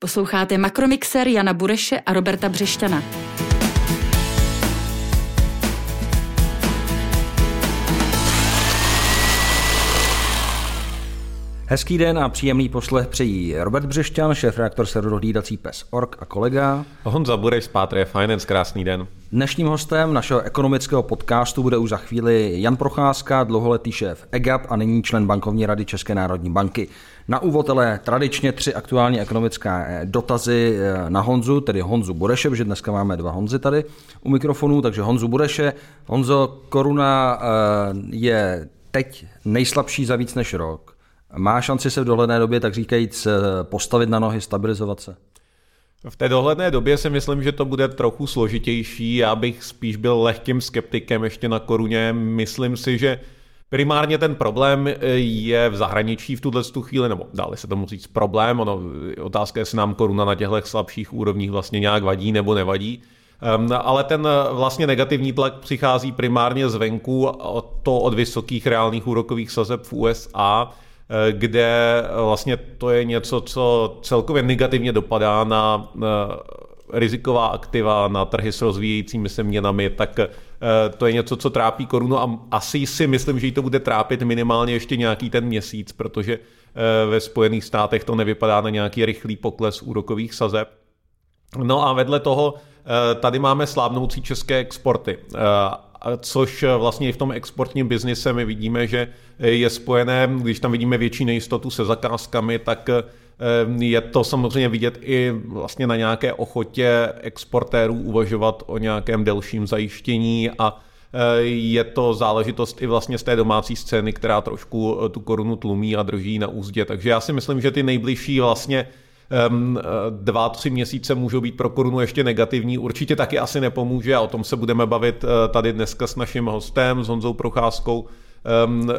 Posloucháte Makromixer Jana Bureše a Roberta Břešťana. Hezký den a příjemný poslech přejí Robert Břešťan, šéf reaktor serverohlídací PES Org a kolega. Honza Bureš z Pátrie Finance, krásný den. Dnešním hostem našeho ekonomického podcastu bude už za chvíli Jan Procházka, dlouholetý šéf EGAP a nyní člen bankovní rady České národní banky. Na úvod ale tradičně tři aktuální ekonomické dotazy eh, na Honzu, tedy Honzu Bureše, protože dneska máme dva Honzy tady u mikrofonu, takže Honzu Bureše. Honzo, koruna eh, je teď nejslabší za víc než rok. Má šanci se v dohledné době, tak říkajíc, eh, postavit na nohy, stabilizovat se? V té dohledné době si myslím, že to bude trochu složitější. Já bych spíš byl lehkým skeptikem ještě na koruně. Myslím si, že Primárně ten problém eh, je v zahraničí v tuhle chvíli, nebo dále se tomu říct problém, ono, otázka je, jestli nám koruna na těchto slabších úrovních vlastně nějak vadí nebo nevadí. Um, ale ten eh, vlastně negativní tlak přichází primárně zvenku, to od vysokých reálných úrokových sazeb v USA, Eh, kde vlastně to je něco, co celkově negativně dopadá na riziková aktiva, na trhy s rozvíjejícími se měnami, tak eh, to je něco, co trápí korunu a asi si myslím, že jí to bude trápit minimálně ještě nějaký ten měsíc, protože eh, ve Spojených státech to nevypadá na nějaký rychlý pokles úrokových sazeb. No a vedle toho tady máme slábnoucí české exporty což vlastně i v tom exportním biznise my vidíme, že je spojené, když tam vidíme větší nejistotu se zakázkami, tak eh, je to samozřejmě vidět i vlastně na nějaké ochotě exportérů uvažovat o nějakém delším zajištění a eh, je to záležitost i vlastně z té domácí scény, která trošku tu korunu tlumí a drží na úzdě. Takže já si myslím, že ty nejbližší vlastně dva, tři měsíce můžou být pro korunu ještě negativní. Určitě taky asi nepomůže a o tom se budeme bavit eh, tady dneska s naším hostem, s Honzou Procházkou, um,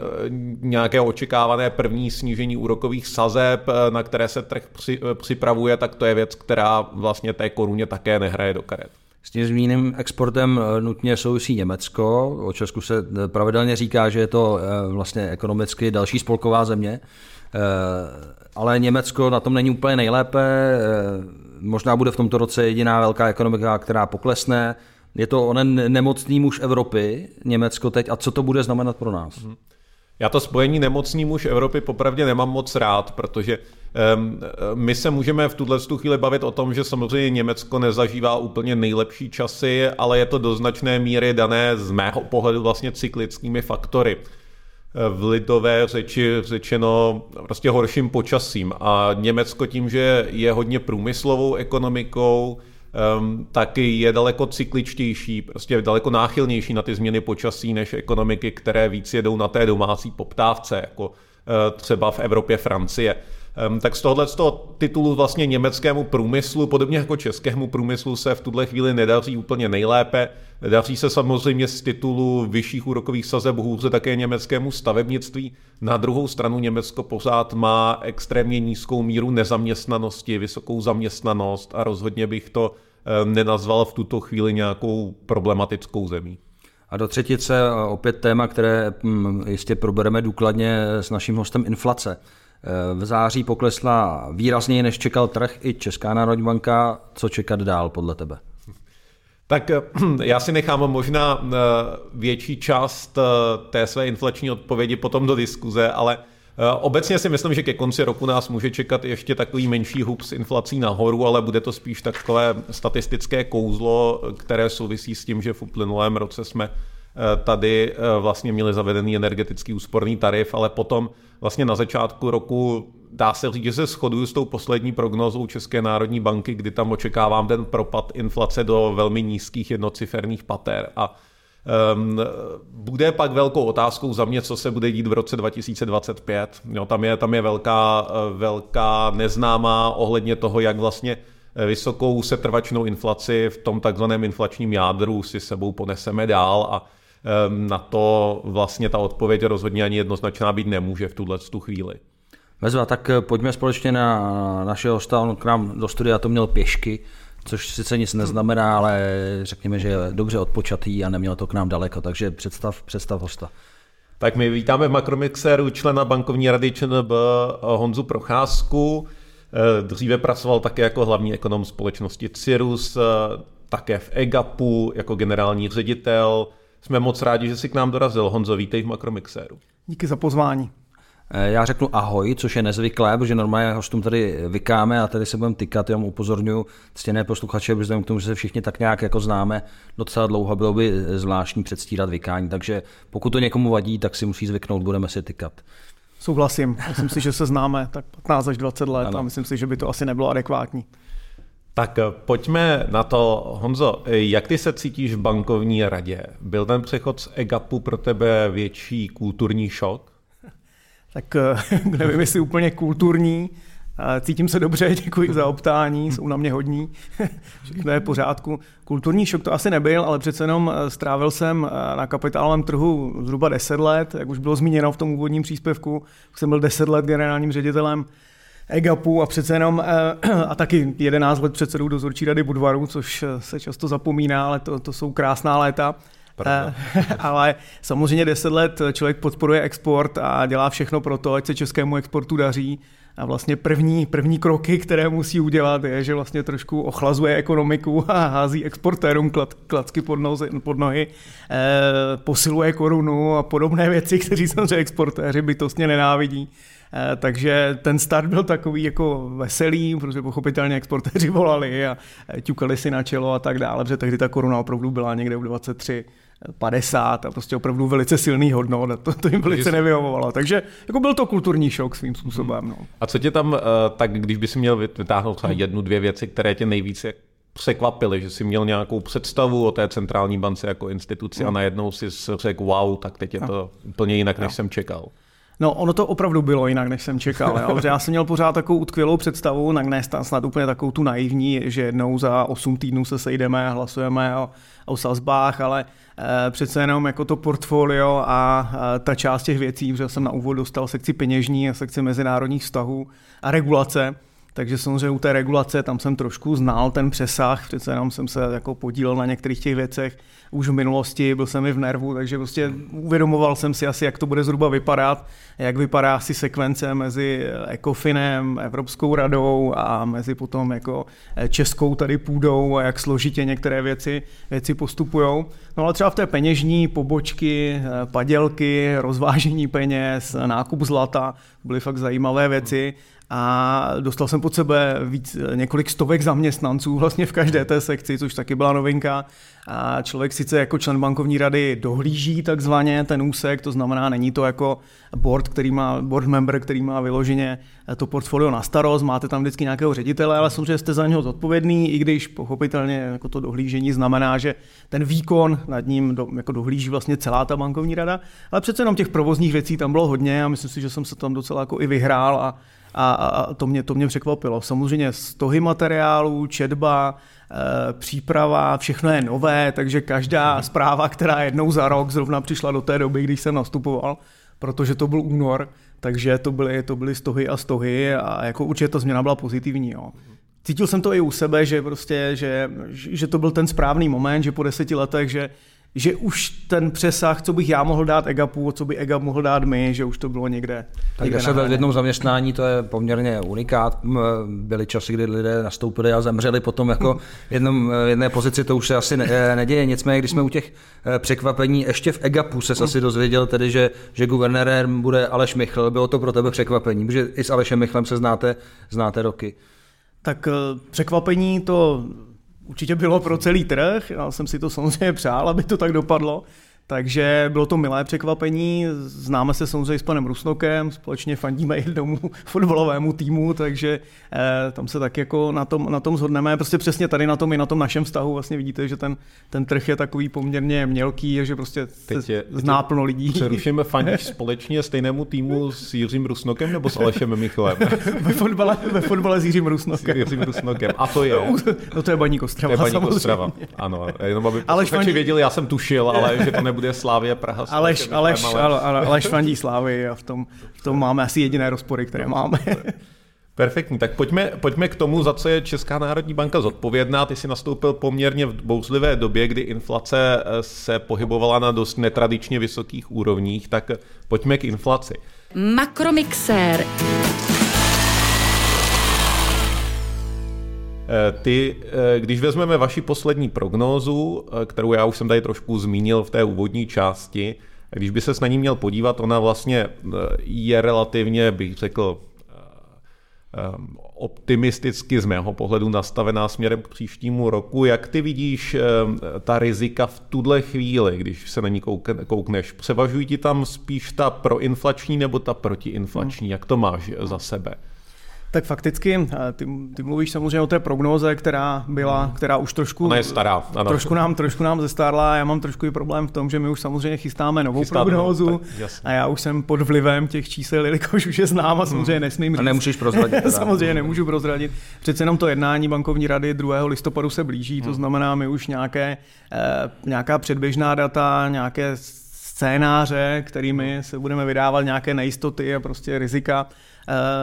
nějaké očekávané první snížení úrokových sazeb, eh, na které se trh při, eh, připravuje, tak to je věc, která vlastně té koruně také nehraje do karet. S tím zmíněným exportem nutně souvisí Německo. O Česku se pravidelně říká, že je to vlastně ekonomicky další spolková země ale Německo na tom není úplně nejlépe. Eh, možná bude v tomto roce jediná velká ekonomika, která poklesne. Je to onen nemocný muž Evropy, Německo teď, a co to bude znamenat pro nás? Mhm. Já to spojení nemocný muž Evropy popravdě nemám moc rád, protože um, my se můžeme v tuhle chvíli bavit o tom, že samozřejmě Německo nezažívá úplně nejlepší časy, ale je to do značné míry dané z mého pohledu vlastně cyklickými faktory v lidové řeči řečeno prostě horším počasím. A Německo tím, že je hodně průmyslovou ekonomikou, um, tak je daleko cykličtější, prostě daleko náchylnější na ty změny počasí než ekonomiky, které víc jedou na té domácí poptávce, jako uh, třeba v Evropě Francie. Tak z tohohle z toho titulu vlastně německému průmyslu, podobně jako českému průmyslu, se v tuhle chvíli nedaří úplně nejlépe. Daří se samozřejmě z titulu vyšších úrokových sazeb hůře také německému stavebnictví. Na druhou stranu Německo pořád má extrémně nízkou míru nezaměstnanosti, vysokou zaměstnanost a rozhodně bych to nenazval v tuto chvíli nějakou problematickou zemí. A do třetice opět téma, které jistě probereme důkladně s naším hostem inflace. V září poklesla výrazněji, než čekal trh i Česká národní banka. Co čekat dál podle tebe? Tak já si nechám možná eh, větší část eh, té své inflační odpovědi potom do diskuze, ale eh, Obecně si myslím, že ke konci roku nás může čekat ještě takový menší hub s inflací nahoru, ale bude to spíš takové statistické kouzlo, které souvisí s tím, že v uplynulém roce jsme tady vlastně měli zavedený energetický úsporný tarif, ale potom vlastně na začátku roku dá se říct, že se shoduju s tou poslední prognozou České národní banky, kdy tam očekávám ten propad inflace do velmi nízkých jednociferných pater a Um, bude pak velkou otázkou za mě, co se bude dít v roce 2025. Jo, tam, je, tam je velká, velká neznámá ohledně toho, jak vlastně vysokou setrvačnou inflaci v tom takzvaném inflačním jádru si sebou poneseme dál a na to vlastně ta odpověď rozhodně ani jednoznačná být nemůže v tuhle tu chvíli. Vezva, tak eh, pojďme společně na našeho hosta, on k nám do studia to měl pěšky, což sice nic neznamená, ale řekněme, že je dobře odpočatý a neměl to k nám daleko, takže představ, představ hosta. Tak my vítáme v Makromixeru člena bankovní rady ČNB Honzu Procházku. Dříve pracoval také jako hlavní ekonom společnosti Cirrus, také v EGAPu jako generální ředitel. Jsme moc rádi, že jsi k nám dorazil. Honzo, vítej v Makromixéru. Díky za pozvání. Eh, já řeknu ahoj, což je nezvyklé, protože normálně hostům tady vykáme a tady se budeme tykat, jenom upozorňuji ctěné posluchače, protože k tomu, že se všichni tak nějak jako známe docela dlouho, bylo by zvláštní předstírat vykání, takže pokud to někomu vadí, tak si musí zvyknout, budeme si tykat. Souhlasím, myslím si, že se známe tak 15 až 20 let ano. a myslím si, že by to asi nebylo adekvátní. Tak eh, pojďme na to. Honzo, jak ty se cítíš v bankovní radě? Byl ten přechod z EGAPu pro tebe větší kulturní šok? Tak eh, nevím, jestli úplně kulturní. Cítím se dobře, děkuji za optání, jsou na mě hodní, všechno je v pořádku. Kulturní šok to asi nebyl, ale přece jenom eh, strávil jsem na kapitálovém trhu zhruba 10 let, jak už bylo zmíněno v tom úvodním příspěvku, jsem byl 10 let generálním ředitelem EGAPu a přece jenom eh, a taky 11 let předsedou dozorčí rady Budvaru, což eh, se často zapomíná, ale to, to jsou krásná léta. Pravda. Eh, ale samozřejmě 10 let člověk podporuje export a dělá všechno pro to, ať se českému exportu daří. A vlastně první, první kroky, které musí udělat, je, že vlastně trošku ochlazuje ekonomiku a hází exportérům klad, klacky pod, nozy, pod nohy, eh, posiluje korunu a podobné věci, kteří samozřejmě exportéři bytostně nenávidí. Eh, takže ten start byl takový jako veselý, protože pochopitelně exportéři volali a eh, ťukali si na čelo a tak dále, protože tehdy ta koruna opravdu byla někde u 23 50 a prostě opravdu velice silný hodnot a to, to jim velice nevyhovovalo. Takže jako byl to kulturní šok svým způsobem. No. A co tě tam, eh, tak když by si měl vytáhnout třeba jednu, dvě věci, které tě nejvíce překvapily, že jsi měl nějakou představu o té centrální bance jako instituci a hmm. najednou si řekl, wow, tak teď je to úplně jinak, než jsem čekal. No, ono to opravdu bylo jinak, než jsem čekal. Jo? já jsem měl pořád takovou utkvělou představu, na ne snad úplně takovou tu naivní, že jednou za 8 týdnů se sejdeme a hlasujeme o, o sazbách, ale e, přece jenom jako to portfolio a e, ta část těch věcí, protože jsem na úvod dostal sekci peněžní a sekci mezinárodních vztahů a regulace, takže samozřejmě u té regulace tam jsem trošku znal ten přesah, přece jenom jsem se jako podílel na některých těch věcech už v minulosti, byl jsem i v nervu, takže prostě uvědomoval jsem si asi, jak to bude zhruba vypadat, jak vypadá asi sekvence mezi ECOFINem, Evropskou radou a mezi potom jako českou tady půdou a jak složitě některé věci, věci postupují. No ale třeba v té peněžní pobočky, padělky, rozvážení peněz, nákup zlata, byly fakt zajímavé věci a dostal jsem pod sebe víc, několik stovek zaměstnanců vlastně v každé té sekci, což taky byla novinka. A člověk sice jako člen bankovní rady dohlíží takzvaně ten úsek, to znamená, není to jako board, který má, board member, který má vyloženě to portfolio na starost, máte tam vždycky nějakého ředitele, ale samozřejmě jste za něho zodpovědný, i když pochopitelně jako to dohlížení znamená, že ten výkon nad ním do, jako dohlíží vlastně celá ta bankovní rada, ale přece jenom těch provozních věcí tam bylo hodně a myslím si, že jsem se tam docela jako i vyhrál a a, a to, mě, to mě překvapilo. Samozřejmě stohy materiálů, četba, e, příprava, všechno je nové, takže každá zpráva, která jednou za rok zrovna přišla do té doby, když jsem nastupoval, protože to byl únor, takže to byly, to byly stohy a stohy a jako určitě ta změna byla pozitivní. Jo. Cítil jsem to i u sebe, že prostě, že, že to byl ten správný moment, že po deseti letech, že že už ten přesah, co bych já mohl dát EGAPu, co by EGAP mohl dát my, že už to bylo někde. Tak se v jednom zaměstnání, to je poměrně unikát. Byly časy, kdy lidé nastoupili a zemřeli potom jako v jednom, jedné pozici, to už se asi ne, neděje. Nicméně, když jsme u těch eh, překvapení, ještě v EGAPu se asi dozvěděl tedy, že, že guvernérem bude Aleš Michl. Bylo to pro tebe překvapení, protože i s Alešem Michlem se znáte, znáte roky. Tak eh, překvapení to určitě bylo pro celý trh, já jsem si to samozřejmě přál, aby to tak dopadlo, takže bylo to milé překvapení. Známe se samozřejmě s panem Rusnokem, společně fandíme jednomu fotbalovému týmu, takže eh, tam se tak jako na tom, na tom zhodneme. Prostě přesně tady na tom i na tom našem vztahu vlastně vidíte, že ten, ten trh je takový poměrně mělký, že prostě teď je, zná plno lidí. Přerušíme fandíš společně stejnému týmu s Jiřím Rusnokem nebo s Alešem Michlem? ve, fotbale, ve fotbale s Jiřím Rusnokem. S Jiřím Rusnokem. A to je? No to je Baník Ostrava. To je Baník Ostrava. Ano, jenom aby Aleš fandí... věděli, já jsem tušil, ale že to nebude bude Slávě Praha. Aleš, Aleš, ale... Aleš fandí Slávy a v tom, v tom máme asi jediné rozpory, které máme. Perfektní, tak pojďme, pojďme k tomu, za co je Česká národní banka zodpovědná. Ty jsi nastoupil poměrně v bouzlivé době, kdy inflace eh, se pohybovala na dost netradičně vysokých úrovních, tak pojďme k inflaci. Makromixér. Ty, když vezmeme vaši poslední prognózu, kterou já už jsem tady trošku zmínil v té úvodní části, když by se na ní měl podívat, ona vlastně je relativně, bych řekl, optimisticky z mého pohledu nastavená směrem k příštímu roku. Jak ty vidíš ta rizika v tuhle chvíli, když se na ní koukneš? Převažují ti tam spíš ta proinflační nebo ta protiinflační? Hmm. Jak to máš za sebe? Tak fakticky, eh, ty, ty mluvíš samozřejmě o té prognóze, která byla, hmm. která už trošku... Ona je stará. Ano. Trošku nám, trošku nám zestárla. Já mám trošku i problém v tom, že my už samozřejmě chystáme novou Chystáte, prognózu no, a já už jsem pod vlivem těch čísel, jelikož už je znám a hmm. samozřejmě nesmím říct. A nemůžeš prozradit. Teda. samozřejmě nemůžu prozradit. Přece jenom to jednání bankovní rady 2. listopadu se blíží, to hmm. znamená, my už nějaké, eh, nějaká předběžná data, nějaké scénáře, kterými se budeme vydávat nějaké nejistoty a prostě rizika,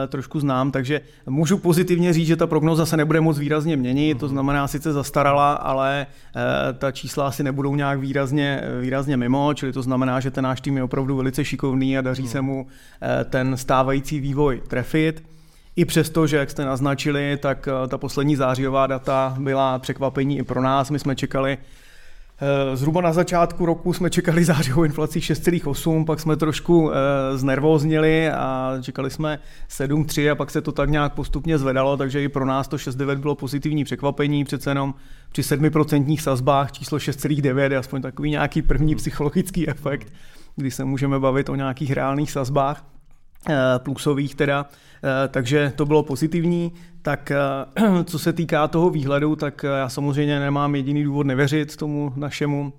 trošku znám, takže můžu pozitivně říct, že ta prognoza se nebude moc výrazně měnit, to mhm. znamená sice zastarala, ale eh, ta čísla asi nebudou nějak výrazně, výrazně mimo, čili to znamená, že ten náš tým je opravdu velice šikovný a daří mhm. se mu eh, ten stávající vývoj trefit. I přesto, že jak jste naznačili, tak ta poslední zářijová data byla překvapení i pro nás. My jsme čekali Eh, zhruba na začátku roku jsme čekali zářivou inflaci 6,8, pak jsme trošku eh, znervóznili a čekali jsme 7,3 a pak se to tak nějak postupně zvedalo, takže i pro nás to 6,9 bylo pozitivní překvapení, přece jenom při 7% sazbách číslo 6,9 je aspoň takový nějaký první psychologický efekt, kdy se můžeme bavit o nějakých reálných sazbách. Eh, plusových teda, eh, takže to bylo pozitivní. Tak eh, co se týká toho výhledu, tak já samozřejmě nemám jediný důvod nevěřit tomu našemu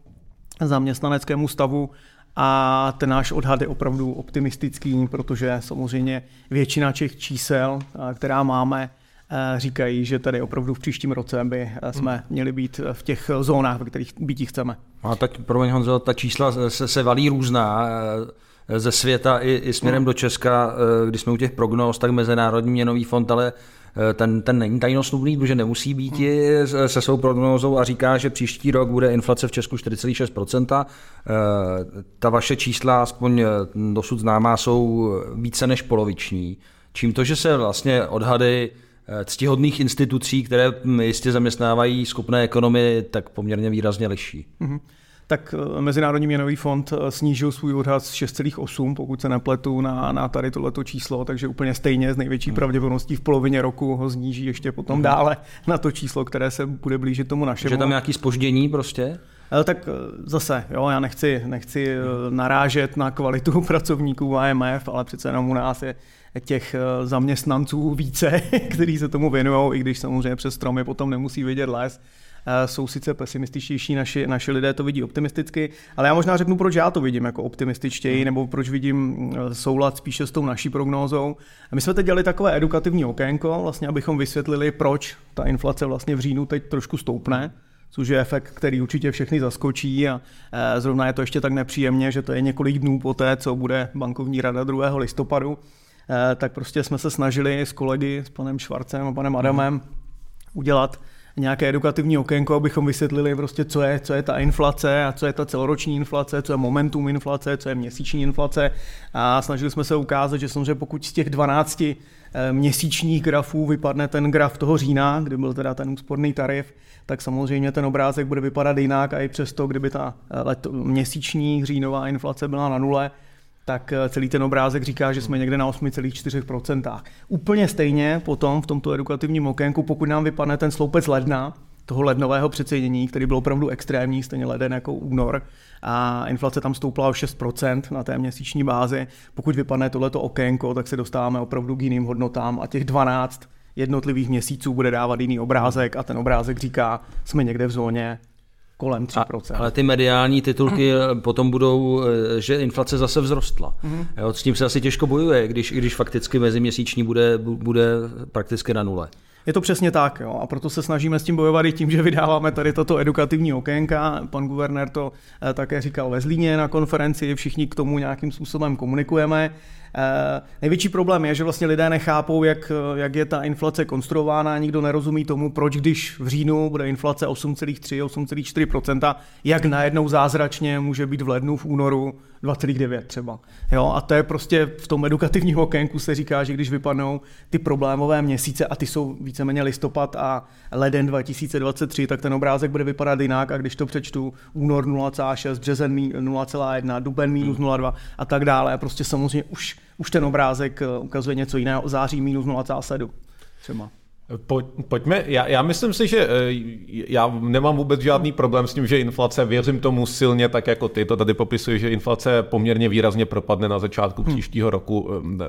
zaměstnaneckému stavu a ten náš odhad je opravdu optimistický, protože samozřejmě většina těch čísel, která máme, říkají, že tady opravdu v příštím roce by jsme hmm. měli být v těch zónách, ve kterých být chceme. A tak, promiň Honzo, ta čísla se, se valí různá ze světa i, i směrem no. do Česka, eh, když jsme u těch prognóz, tak Mezinárodní měnový fond, ale eh, ten, ten není tajnosnubný, protože nemusí být hmm. se svou prognózou a říká, že příští rok bude inflace v Česku 4,6%. Eh, ta vaše čísla, aspoň dosud známá, jsou více než poloviční. Čím to, že se vlastně odhady ctihodných institucí, které jistě zaměstnávají skupné ekonomy, tak poměrně výrazně liší. Mm-hmm tak eh, Mezinárodní měnový fond eh, snížil svůj odhad z 6,8, pokud se nepletu, na, na tady tohleto číslo, takže úplně stejně z největší hmm. pravděpodobností v polovině roku ho sníží ještě potom hmm. dále na to číslo, které se bude blížit tomu našemu. Že tam nějaký spoždění prostě? Eh, tak zase, jo, já nechci, nechci narážet na kvalitu pracovníků AMF, ale přece jenom u nás je těch zaměstnanců více, kteří se tomu věnují, i když samozřejmě přes stromy potom nemusí vidět les. Eh, jsou sice pesimističtější, naši, naši lidé to vidí optimisticky, ale já možná řeknu, proč já to vidím jako optimističtěji, hmm. nebo proč vidím eh, soulad spíše s tou naší prognózou. My jsme teď dělali takové edukativní okénko, vlastně abychom vysvětlili, proč ta inflace vlastně v říjnu teď trošku stoupne což je efekt, který určitě všechny zaskočí a eh, zrovna je to ještě tak nepříjemně, že to je několik dnů poté, co bude bankovní rada 2. listopadu, tak prostě jsme se snažili s kolegy, s panem Švarcem a panem Adamem udělat nějaké edukativní okénko, abychom vysvětlili prostě, co je, co je ta inflace a co je ta celoroční inflace, co je momentum inflace, co je měsíční inflace. A snažili jsme se ukázat, že samozřejmě pokud z těch 12 eh, měsíčních grafů vypadne ten graf toho října, kdy byl teda ten úsporný tarif, tak samozřejmě ten obrázek bude vypadat jinak a i přesto, kdyby ta eh, leto, měsíční říjnová inflace byla na nule, tak eh, celý ten obrázek říká, že jsme někde na 8,4%. Úplně stejně potom v tomto edukativním okénku, pokud nám vypadne ten sloupec ledna, toho lednového přecenění, který byl opravdu extrémní, stejně leden jako únor, a inflace tam stoupla o 6% na té měsíční bázi. Pokud vypadne tohleto okénko, tak se dostáváme opravdu k jiným hodnotám a těch 12 jednotlivých měsíců bude dávat jiný obrázek a ten obrázek říká, jsme někde v zóně kolem 3%. A, ale ty mediální titulky mm. potom budou, eh, že inflace zase vzrostla. Mm. Jo, s tím se asi těžko bojuje, když, když fakticky meziměsíční bude, bude prakticky na nule. Je to přesně tak, jo, a proto se snažíme s tím bojovat i tím, že vydáváme tady toto edukativní okénka. Pan guvernér to eh, také říkal ve Zlíně na konferenci, všichni k tomu nějakým způsobem komunikujeme. Eh, největší problém je, že vlastně lidé nechápou, jak, jak je ta inflace konstruována, nikdo nerozumí tomu, proč když v říjnu bude inflace 8,3, 8,4%, jak najednou zázračně může být v lednu, v únoru 2,9 třeba. Jo, a to je prostě v tom edukativním okénku se říká, že když vypadnou ty problémové měsíce a ty jsou víceméně listopad a leden 2023, tak ten obrázek bude vypadat jinak a když to přečtu únor 0,6, březen 0,1, duben minus 0,2 a tak dále. A prostě samozřejmě už, už ten obrázek eh, ukazuje něco jiného, září minus 0,7 třeba. Pojď, pojďme, já, já myslím si, že eh, já nemám vůbec žádný problém s tím, že inflace, věřím tomu silně, tak jako ty to tady popisuješ, že inflace poměrně výrazně propadne na začátku hmm. příštího roku, eh,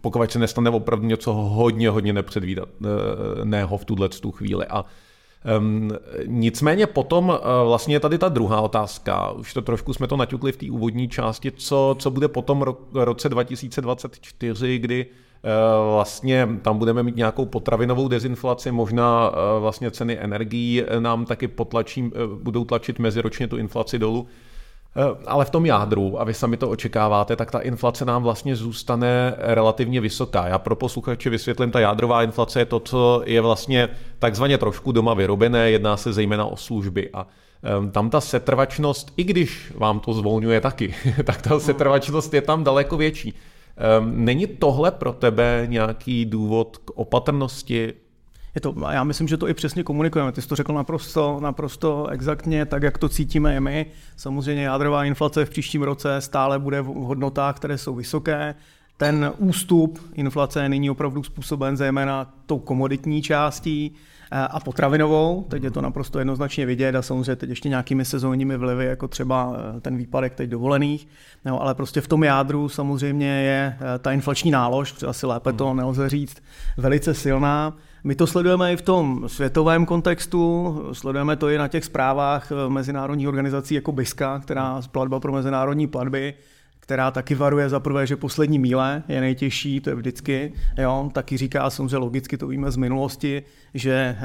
pokud se nestane opravdu něco hodně, hodně nepředvídatného v tuhle tu chvíli. A Um, nicméně potom uh, vlastně je tady ta druhá otázka, už to trošku jsme to naťukli v té úvodní části, co, co bude potom ro, roce 2024, kdy uh, vlastně tam budeme mít nějakou potravinovou dezinflaci, možná uh, vlastně ceny energií nám taky potlačí, budou tlačit meziročně tu inflaci dolů. Eh, ale v tom jádru, a vy sami to očekáváte, tak ta inflace nám vlastně zůstane relativně vysoká. Já pro posluchače vysvětlím, ta jádrová inflace je to, co je vlastně takzvaně trošku doma vyrobené, jedná se zejména o služby. A tam ta setrvačnost, i když vám to zvolňuje taky, tak ta setrvačnost je tam daleko větší. Není tohle pro tebe nějaký důvod k opatrnosti, je to, já myslím, že to i přesně komunikujeme. Ty jsi to řekl naprosto, naprosto exaktně, tak jak to cítíme i my. Samozřejmě jádrová inflace v příštím roce stále bude v hodnotách, které jsou vysoké. Ten ústup inflace je nyní opravdu způsoben zejména tou komoditní částí a potravinovou. Teď je to naprosto jednoznačně vidět a samozřejmě teď ještě nějakými sezónními vlivy, jako třeba eh, ten výpadek teď dovolených. No, ale prostě v tom jádru samozřejmě je eh, ta inflační nálož, asi lépe to hmm. nelze říct, velice silná. My to sledujeme i v tom světovém kontextu, sledujeme to i na těch zprávách eh, mezinárodních organizací jako BISKA, která platba pro mezinárodní platby, která taky varuje za prvé, že poslední míle je nejtěžší, to je vždycky, jo, taky říká samozřejmě logicky, to víme z minulosti, že e,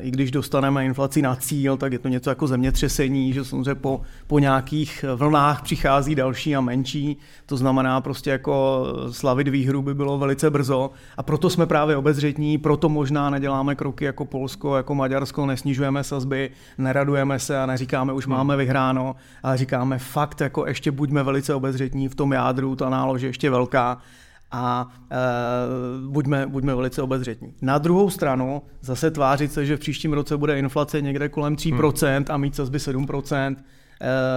i když dostaneme inflaci na cíl, tak je to něco jako zemětřesení, že samozřejmě po, po nějakých vlnách přichází další a menší, to znamená prostě jako slavit výhru by bylo velice brzo. A proto jsme právě obezřetní, proto možná neděláme kroky jako Polsko, jako Maďarsko, nesnižujeme sazby, neradujeme se a neříkáme už hmm. máme vyhráno, ale říkáme fakt jako ještě buďme velice obezřetní v tom jádru, ta nálož je ještě velká a e, buďme, buďme velice obezřetní. Na druhou stranu zase tvářit se, že v příštím roce bude inflace někde kolem 3% hmm. a mít sazby 7%, e,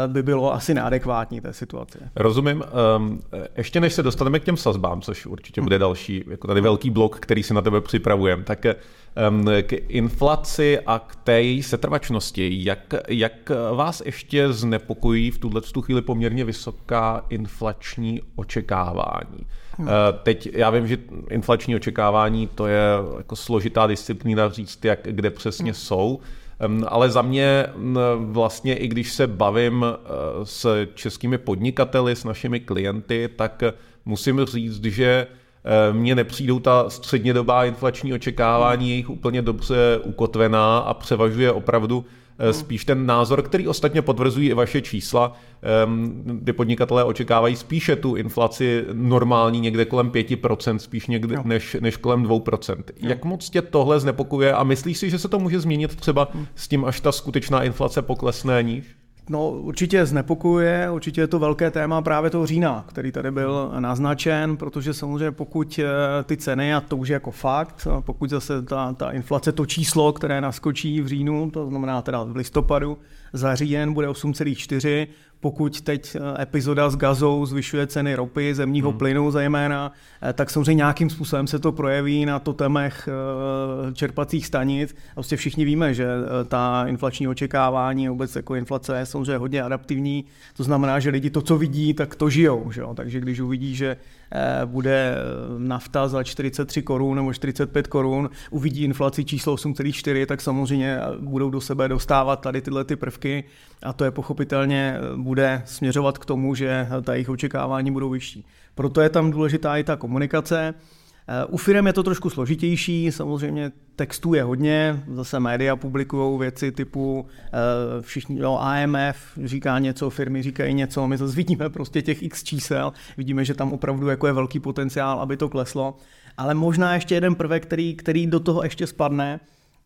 by bylo asi neadekvátní té situaci. Rozumím. Um, ještě než se dostaneme k těm sazbám, což určitě bude další, jako tady velký blok, který si na tebe připravujeme, tak um, k inflaci a k té její setrvačnosti, jak, jak vás ještě znepokojí v tuhle chvíli poměrně vysoká inflační očekávání? Hmm. Teď já vím, že inflační očekávání to je jako složitá disciplína říct, jak kde přesně hmm. jsou, ale za mě vlastně i když se bavím eh, s českými podnikateli, s našimi klienty, tak musím říct, že eh, mně nepřijdou ta střednědobá inflační očekávání, jejich úplně dobře ukotvená a převažuje opravdu spíš ten názor, který ostatně potvrzují i vaše čísla, kdy podnikatelé očekávají spíše tu inflaci normální někde kolem 5%, spíš někde než, než kolem 2%. Jak moc tě tohle znepokuje a myslíš si, že se to může změnit třeba s tím, až ta skutečná inflace poklesne níž? No určitě znepokuje, určitě je to velké téma právě toho října, který tady byl naznačen, protože samozřejmě pokud eh, ty ceny, a to už je jako fakt, pokud zase ta, ta inflace, to číslo, které naskočí v říjnu, to znamená teda v listopadu, za říjen bude 8,4, pokud teď eh, epizoda s gazou zvyšuje ceny ropy, zemního hmm. plynu zejména, eh, tak samozřejmě nějakým způsobem se to projeví na totemech eh, čerpacích stanic. Prostě všichni víme, že ta inflační očekávání, vůbec jako inflace je samozřejmě hodně adaptivní, to znamená, že lidi to, co vidí, tak to žijou. Že jo? Takže když uvidí, že bude nafta za 43 korun nebo 45 korun, uvidí inflaci číslo 8,4, tak samozřejmě budou do sebe dostávat tady tyhle ty prvky a to je pochopitelně bude směřovat k tomu, že ta jejich očekávání budou vyšší. Proto je tam důležitá i ta komunikace. U firm je to trošku složitější, samozřejmě textů je hodně, zase média publikují věci typu všichni, jo, AMF říká něco, firmy říkají něco, my zase vidíme prostě těch x čísel, vidíme, že tam opravdu jako je velký potenciál, aby to kleslo. Ale možná ještě jeden prvek, který, který do toho ještě spadne,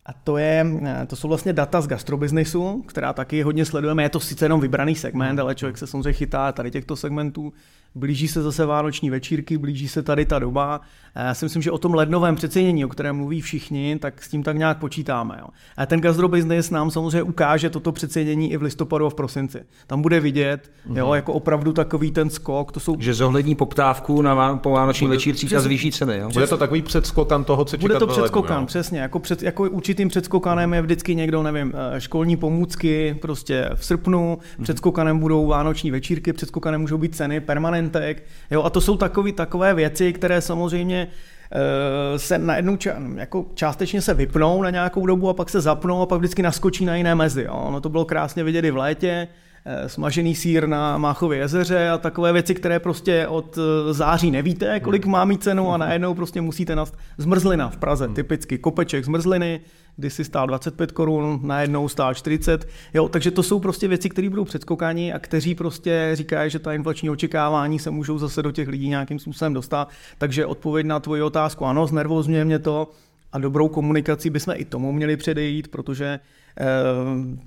a to, je, to jsou vlastně data z gastrobiznisu, která taky hodně sledujeme. Je to sice jenom vybraný segment, ale člověk se samozřejmě chytá tady těchto segmentů. Blíží se zase vánoční večírky, blíží se tady ta doba. Já si myslím, že o tom lednovém přecenění, o kterém mluví všichni, tak s tím tak nějak počítáme. Jo. A ten gastrobiznis nám samozřejmě ukáže toto přecenění i v listopadu a v prosinci. Tam bude vidět, mm-hmm. jo, jako opravdu takový ten skok. To jsou... Že zohlední poptávku na po vánoční večírcích a zvýší ceny. Jo? Bude to takový předskokan toho, co Bude to předskokan, lednu, přesně. Jako, před, jako určitým předskokanem je vždycky někdo, nevím, eh, školní pomůcky prostě v srpnu, mm-hmm. předskokanem budou vánoční večírky, předskokanem můžou být ceny permanentek. Jo, a to jsou takové, takové věci, které samozřejmě Eh, se najednou ča- jako částečně se vypnou na nějakou dobu a pak se zapnou a pak vždycky naskočí na jiné mezi. Jo. Ono to bylo krásně vidět i v létě, eh, smažený sír na Máchově jezeře a takové věci, které prostě od eh, září nevíte, kolik má mít cenu a najednou prostě musíte na zmrzlina v Praze, typicky kopeček zmrzliny, kdy si stál 25 korun, najednou stál 40. Jo, takže to jsou prostě věci, které budou předskokáni a kteří prostě říkají, že ta inflační očekávání se můžou zase do těch lidí nějakým způsobem dostat. Takže odpověď na tvoji otázku, ano, znervozňuje mě to a dobrou komunikací bychom i tomu měli předejít, protože eh,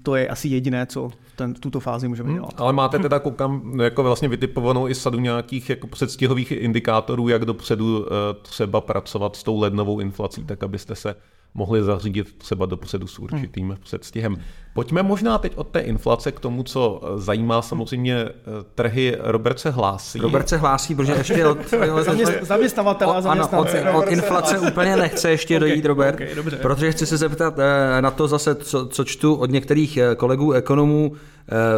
to je asi jediné, co v ten, tuto fázi můžeme hmm, dělat. Ale máte teda koukám jako vlastně vytipovanou i sadu nějakých jako předstihových indikátorů, jak dopředu eh, třeba pracovat s tou lednovou inflací, tak abyste se mohli zařídit třeba dopředu s určitým hmm. předstihem. Pojďme možná teď od té inflace k tomu, co eh, zajímá samozřejmě eh, trhy. Robert se hlásí. Robert se hlásí, protože ještě od... Zaměstnavatele a. Ano, od, od inflace úplně nechce ještě okay, dojít, Robert, okay, dobře. protože chci se zeptat eh, na to zase, co, co čtu od některých kolegů ekonomů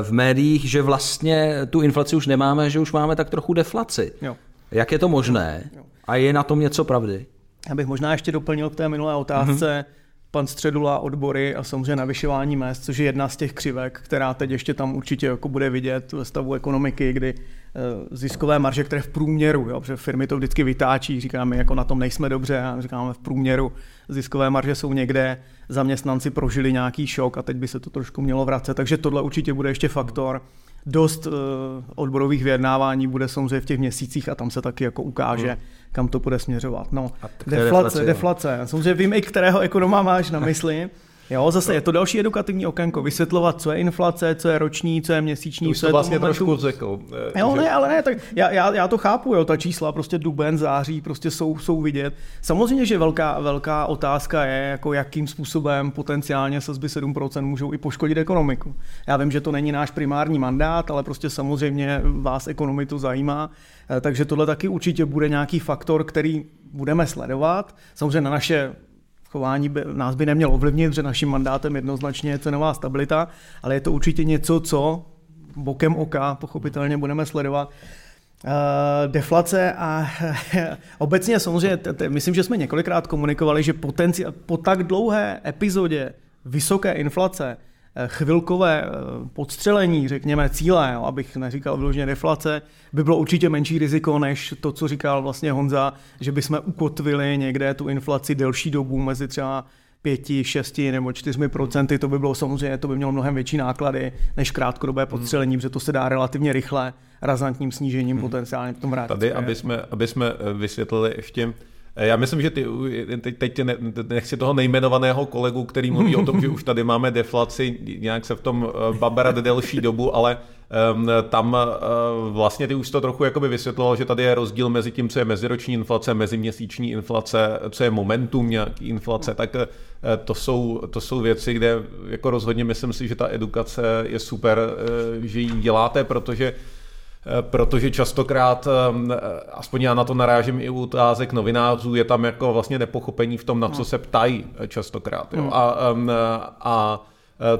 v médiích, že vlastně tu inflaci už nemáme, že už máme tak trochu deflaci. Jo. Jak je to možné? A je na tom něco pravdy? Já bych možná ještě doplnil k té minulé otázce, mm-hmm. pan Středula, odbory a samozřejmě navyšování mest, což je jedna z těch křivek, která teď ještě tam určitě jako bude vidět ve stavu ekonomiky, kdy eh, ziskové marže, které v průměru, jo, protože firmy to vždycky vytáčí, říkáme, jako na tom nejsme dobře, a říkáme v průměru, ziskové marže jsou někde, zaměstnanci prožili nějaký šok a teď by se to trošku mělo vracet, takže tohle určitě bude ještě faktor. Dost uh, odborových vyjednávání bude samozřejmě v těch měsících a tam se taky jako ukáže, hmm kam to bude směřovat. No, deflace, deflace, deflace. Samozřejmě vím i kterého ekonoma máš na mysli. Jo, zase je to další edukativní okénko, vysvětlovat, co je inflace, co je roční, co je měsíční, to co je vlastně momentu... trošku řekl. Eh, jo, že... ne, ale ne, tak já, já, já, to chápu, jo, ta čísla, prostě duben, září, prostě jsou, jsou vidět. Samozřejmě, že velká, velká otázka je, jako jakým způsobem potenciálně sazby 7% můžou i poškodit ekonomiku. Já vím, že to není náš primární mandát, ale prostě samozřejmě vás ekonomi to zajímá, eh, takže tohle taky určitě bude nějaký faktor, který budeme sledovat. Samozřejmě na naše chování by, nás by nemělo ovlivnit, že naším mandátem jednoznačně je cenová stabilita, ale je to určitě něco, co bokem oka pochopitelně budeme sledovat. Uh, deflace a obecně samozřejmě, t- t- myslím, že jsme několikrát komunikovali, že potenci- po tak dlouhé epizodě vysoké inflace chvilkové eh, podstřelení, řekněme, cíle, jo, abych neříkal vyloženě deflace, by bylo určitě menší riziko, než to, co říkal vlastně Honza, že bychom ukotvili někde tu inflaci delší dobu mezi třeba 5, 6 nebo 4 procenty, to by bylo samozřejmě, to by mělo mnohem větší náklady než krátkodobé hmm. podstřelení, hmm. protože to se dá relativně rychle razantním snížením hmm. potenciálně potom vrátit. Tady, aby jsme, aby jsme eh, vysvětlili ještě Eh, já myslím, že ty, teď, teď ne, nechci toho nejmenovaného kolegu, který mluví o tom, že už tady máme deflaci, nějak se v tom eh, baberat delší dobu, ale um, tam uh, vlastně ty už to trochu jakoby vysvětloval, že tady je rozdíl mezi tím, co je meziroční inflace, meziměsíční inflace, co je momentum nějaký inflace, tak uh, to, jsou, to jsou věci, kde jako rozhodně myslím si, že ta edukace je super, uh, že ji děláte, protože Eh, protože častokrát, eh, aspoň já na to narážím i u otázek novinářů, je tam jako vlastně nepochopení v tom, na co no. se ptají eh, častokrát. Jo. Hmm. A, a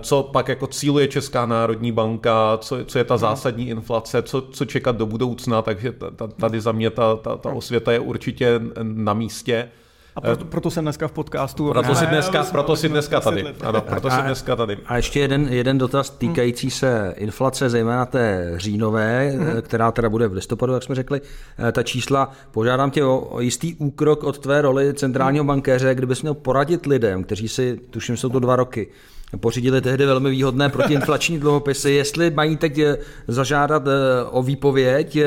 co pak jako cíluje Česká národní banka, co, co je ta hmm. zásadní inflace, co, co čekat do budoucna, takže tady za mě ta, ta, ta osvěta je určitě na místě. A proto, proto jsem dneska v podcastu. Proto si dneska, proto si dneska tady. Ano, proto si dneska tady. A ještě jeden, jeden dotaz týkající se inflace, zejména té říjnové, hmm. která teda bude v listopadu, jak jsme řekli. Ta čísla, požádám tě o, o jistý úkrok od tvé roli centrálního bankéře, kdybys měl poradit lidem, kteří si, tuším, jsou to dva roky, pořídili tehdy velmi výhodné protiinflační dluhopisy. Jestli mají teď eh, zažádat eh, o výpověď eh,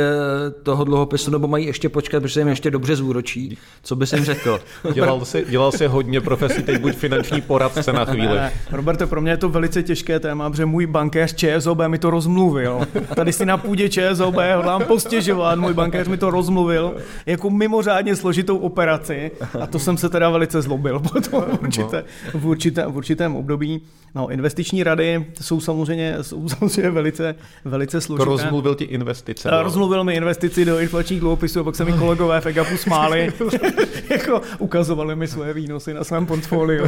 toho dluhopisu, nebo mají ještě počkat, protože se jim ještě dobře zúročí, co bys jim řekl? dělal, si, dělal si hodně profesí, teď buď finanční poradce na chvíli. Ne, Roberte, pro mě je to velice těžké téma, protože můj bankéř ČSOB mi to rozmluvil. Tady si na půdě ČSOB hodlám postěžovat, můj bankéř mi to rozmluvil jako mimořádně složitou operaci a to jsem se teda velice zlobil potom v, určité, v, určité, v určitém období. No, investiční rady jsou samozřejmě, jsou samozřejmě velice, velice složité. To rozmluvil ti investice. No. Rozmluvil mi investici do inflačních dluhopisů, a pak se mi kolegové v EGAPu smáli, jako ukazovali mi svoje výnosy na svém portfoliu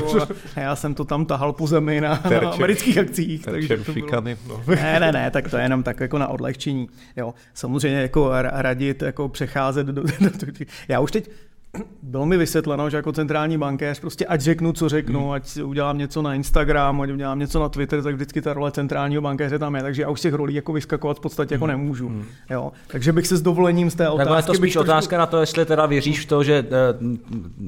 a já jsem to tam tahal po zemi na, terčem, na amerických akcích. Takže to bylo... no. Ne, ne, ne, tak to je jenom tak jako na odlehčení. Jo, samozřejmě jako radit, jako přecházet do, do, do, do já už teď bylo mi vysvětleno, že jako centrální bankéř prostě ať řeknu, co řeknu, hmm. ať udělám něco na Instagram, ať udělám něco na Twitter, tak vždycky ta role centrálního bankéře tam je, takže já už těch rolí jako vyskakovat v podstatě jako hmm. nemůžu. Hmm. Jo? Takže bych se s dovolením z té otázky... Tak to spíš trošku... otázka na to, jestli teda věříš v to, že,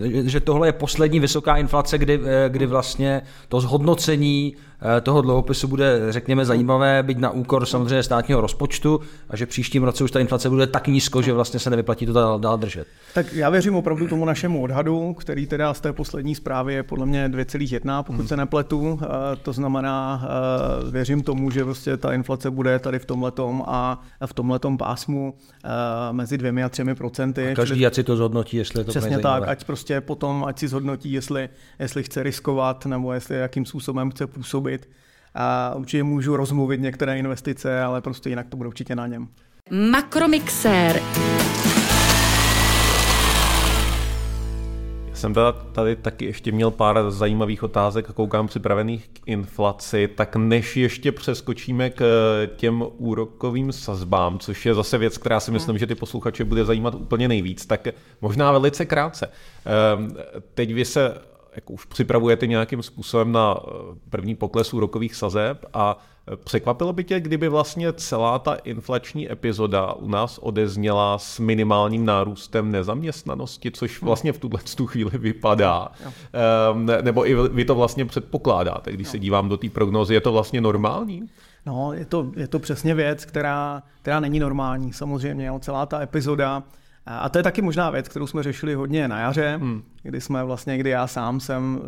eh, že tohle je poslední vysoká inflace, kdy, eh, kdy vlastně to zhodnocení toho dluhopisu bude, řekněme, zajímavé, být na úkor samozřejmě státního rozpočtu a že příštím roce už ta inflace bude tak nízko, že vlastně se nevyplatí to dál, dál držet. Tak já věřím opravdu tomu našemu odhadu, který teda z té poslední zprávy je podle mě 2,1, pokud hmm. se nepletu. Eh, to znamená, eh, věřím tomu, že prostě ta inflace bude tady v tomhletom a v tomhletom pásmu mezi dvěmi a třemi procenty. A každý, ať si to zhodnotí, jestli je to Přesně tak, ať prostě potom, ať si zhodnotí, jestli, jestli chce riskovat nebo jestli jakým způsobem chce působit mluvit a určitě můžu rozmluvit některé investice, ale prostě jinak to bude určitě na něm. Makromixér. Jsem teda tady taky ještě měl pár zajímavých otázek a koukám připravených k inflaci, tak než ještě přeskočíme k eh, těm úrokovým sazbám, což je zase věc, která si myslím, že ty posluchače bude zajímat úplně nejvíc, tak možná velice krátce. Ehm, teď vy se jako už připravujete nějakým způsobem na eh, první pokles úrokových sazeb a eh, překvapilo by tě, kdyby vlastně celá ta inflační epizoda u nás odezněla s minimálním nárůstem nezaměstnanosti, což hmm. vlastně v tuhle tu chvíli vypadá. Um, nebo i vy to vlastně předpokládáte, když se dívám do té prognózy, je to vlastně normální? No, je to, je to přesně věc, která, která není normální. Samozřejmě, jo, celá ta epizoda a to je taky možná věc, kterou jsme řešili hodně na jaře, hmm. kdy jsme vlastně, kdy já sám jsem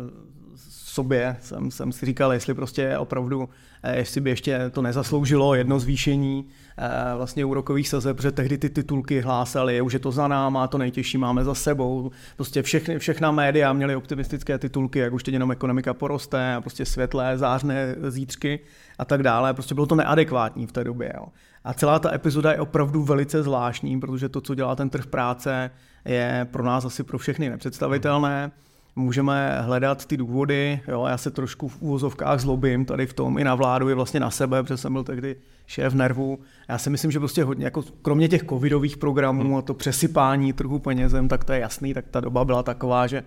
sobě jsem, jsem si říkal, jestli prostě opravdu, eh, jestli by ještě to nezasloužilo jedno zvýšení eh, vlastně úrokových sazeb, protože tehdy ty titulky hlásali, už je to za náma, to nejtěžší máme za sebou. Prostě všechny, všechna média měly optimistické titulky, jak už teď jenom ekonomika poroste a prostě světlé, zářné zítřky a tak dále. Prostě bylo to neadekvátní v té době. Jo. A celá ta epizoda je opravdu velice zvláštní, protože to, co dělá ten trh práce, je pro nás asi pro všechny nepředstavitelné. Můžeme hledat ty důvody, jo, já se trošku v úvozovkách zlobím tady v tom i na vládu, i vlastně na sebe, protože jsem byl tehdy šéf nervu. Já si myslím, že prostě hodně, jako kromě těch covidových programů a to přesypání trhu penězem, tak to je jasný, tak ta doba byla taková, že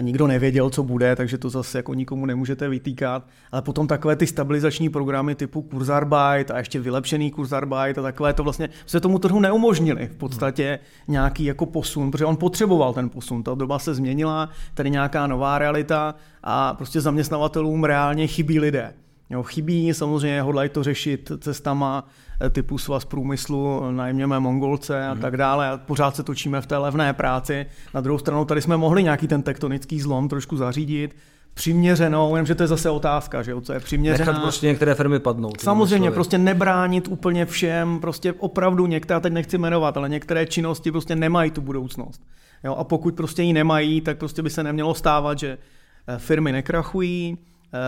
nikdo nevěděl, co bude, takže to zase jako nikomu nemůžete vytýkat. Ale potom takové ty stabilizační programy typu Kurzarbeit a ještě vylepšený Kurzarbeit a takové to vlastně se tomu trhu neumožnili v podstatě nějaký jako posun, protože on potřeboval ten posun. Ta doba se změnila, tady nějaká nová realita a prostě zaměstnavatelům reálně chybí lidé. Jo, chybí, samozřejmě hodlají to řešit cestama eh, typu svaz průmyslu, najměme Mongolce a hmm. tak dále. A pořád se točíme v té levné práci. Na druhou stranu tady jsme mohli nějaký ten tektonický zlom trošku zařídit, přiměřenou, jenomže to je zase otázka, že jo, co je přiměřená. Nechat prostě některé firmy padnout. Samozřejmě, prostě nebránit úplně všem, prostě opravdu některé, teď nechci jmenovat, ale některé činnosti prostě nemají tu budoucnost. Jo, a pokud prostě ji nemají, tak prostě by se nemělo stávat, že eh, firmy nekrachují,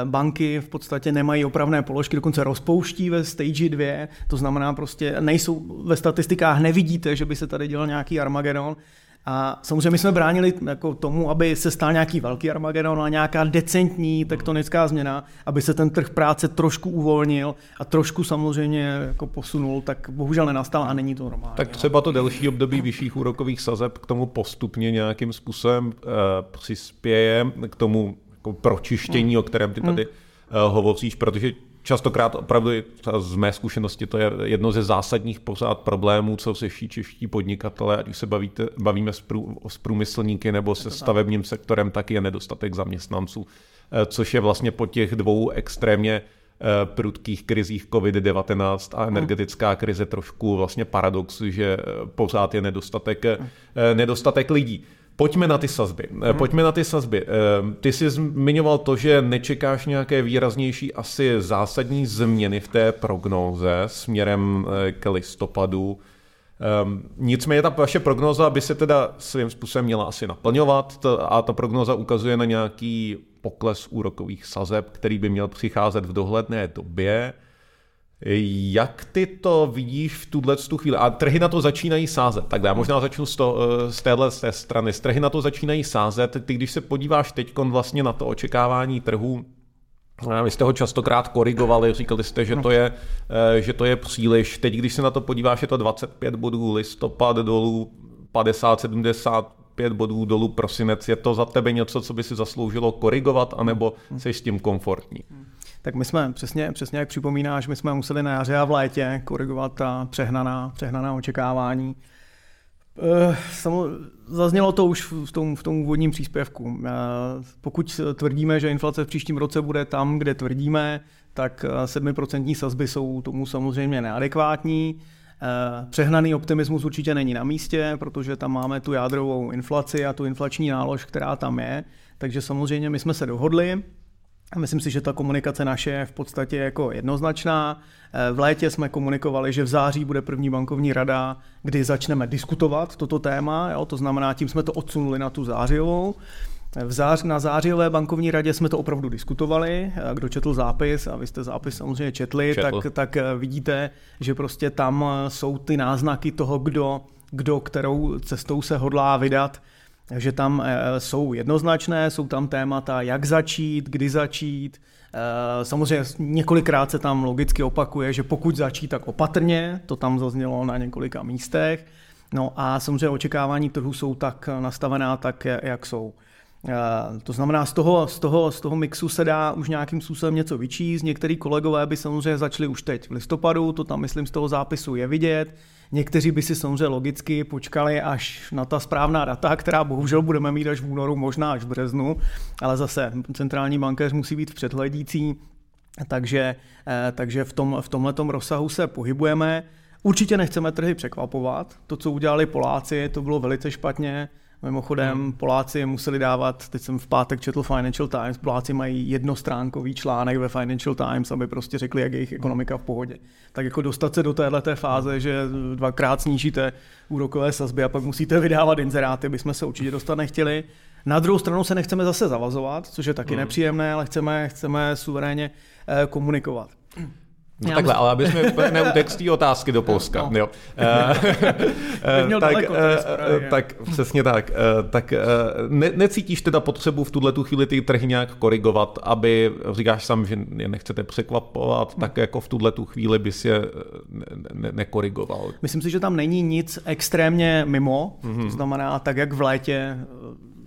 banky v podstatě nemají opravné položky, dokonce rozpouští ve stage 2, to znamená prostě nejsou ve statistikách, nevidíte, že by se tady dělal nějaký Armagedon A samozřejmě my jsme bránili jako tomu, aby se stal nějaký velký Armagedon a nějaká decentní tektonická změna, aby se ten trh práce trošku uvolnil a trošku samozřejmě jako posunul, tak bohužel nenastal a není to normální. Tak třeba to delší období vyšších úrokových sazeb k tomu postupně nějakým způsobem uh, přispěje k tomu jako pročištění, hmm. o kterém ty tady uh, hovoříš, protože častokrát opravdu z mé zkušenosti to je jedno ze zásadních pořád problémů, co řeší čeští podnikatele, ať už se bavíte, bavíme s, prů, s průmyslníky nebo se stavebním sektorem, tak je nedostatek zaměstnanců, eh, což je vlastně po těch dvou extrémně eh, prudkých krizích COVID-19 a energetická krize trošku vlastně paradox, že pořád je nedostatek, nedostatek lidí. Pojďme na ty sazby. Hmm. Pojďme na ty sazby. Eh, ty jsi zmiňoval to, že nečekáš nějaké výraznější asi zásadní změny v té prognóze směrem eh, k listopadu. Um, nicméně ta vaše prognóza by se teda svým způsobem měla asi naplňovat a ta prognóza ukazuje na nějaký pokles úrokových sazeb, který by měl přicházet v dohledné době. Jak ty to vidíš v tuhle tu chvíli? A trhy na to začínají sázet. Tak já možná začnu z, to, eh, z téhle z té strany. Trhy na to začínají sázet. Ty, když se podíváš teď vlastně na to očekávání trhu, eh, vy jste ho častokrát korigovali, říkali jste, že to, je, eh, že to je příliš. Teď, když se na to podíváš, je to 25 bodů listopad dolů, 50, 75 bodů dolů prosinec. Je to za tebe něco, co by si zasloužilo korigovat, anebo jsi s tím komfortní? Tak my jsme přesně, přesně jak připomínáš, my jsme museli na jaře a v létě korigovat ta přehnaná, přehnaná očekávání. Eh, samo, zaznělo to už v tom, v tom úvodním příspěvku. Eh, pokud tvrdíme, že inflace v příštím roce bude tam, kde tvrdíme, tak 7% eh, sazby jsou tomu samozřejmě neadekvátní. Přehnaný optimismus určitě není na místě, protože tam máme tu jádrovou inflaci a tu inflační nálož, která tam je. Takže samozřejmě my jsme se dohodli, Myslím si, že ta komunikace naše je v podstatě jako jednoznačná. Eh, v létě jsme komunikovali, že v září bude první bankovní rada, kdy začneme diskutovat toto téma, jo? to znamená, tím jsme to odsunuli na tu zářijovou. V zář, na zářijové bankovní radě jsme to opravdu diskutovali. Eh, kdo četl zápis, a vy jste zápis samozřejmě četli, tak, tak eh, vidíte, že prostě tam jsou ty náznaky toho, kdo, kdo kterou cestou se hodlá vydat že tam eh, jsou jednoznačné, jsou tam témata, jak začít, kdy začít. Eh, samozřejmě několikrát se tam logicky opakuje, že pokud začít, tak opatrně, to tam zaznělo na několika místech. No a samozřejmě očekávání trhu jsou tak nastavená, tak jak jsou. Eh, to znamená, z toho, z, toho, z toho mixu se dá už nějakým způsobem něco vyčíst. Některý kolegové by samozřejmě začali už teď v listopadu, to tam myslím z toho zápisu je vidět. Někteří by si samozřejmě logicky počkali až na ta správná data, která bohužel budeme mít až v únoru, možná až v březnu, ale zase centrální bankéř musí být předhledící, takže, eh, takže v, tom, v tomhletom rozsahu se pohybujeme. Určitě nechceme trhy překvapovat. To, co udělali Poláci, to bylo velice špatně. Mimochodem, hmm. Poláci museli dávat, teď jsem v pátek četl Financial Times, Poláci mají jednostránkový článek ve Financial Times, aby prostě řekli, jak je jejich ekonomika v pohodě. Tak jako dostat se do téhle fáze, že dvakrát snížíte úrokové sazby a pak musíte vydávat inzeráty, bychom se určitě dostat nechtěli. Na druhou stranu se nechceme zase zavazovat, což je taky hmm. nepříjemné, ale chceme, chceme suverénně eh, komunikovat. No takhle, ale aby jsme neutekl z té otázky do Polska. No. Jo. uh, tak, uh, tak přesně tak. Tak ne, necítíš teda potřebu v tuhle tu chvíli ty trhy nějak korigovat, aby, říkáš sám, že je nechcete překvapovat, hmm. tak jako v tuhle tu chvíli bys je ne, ne, nekorigoval. Myslím si, že tam není nic extrémně mimo, hmm. to znamená tak, jak v létě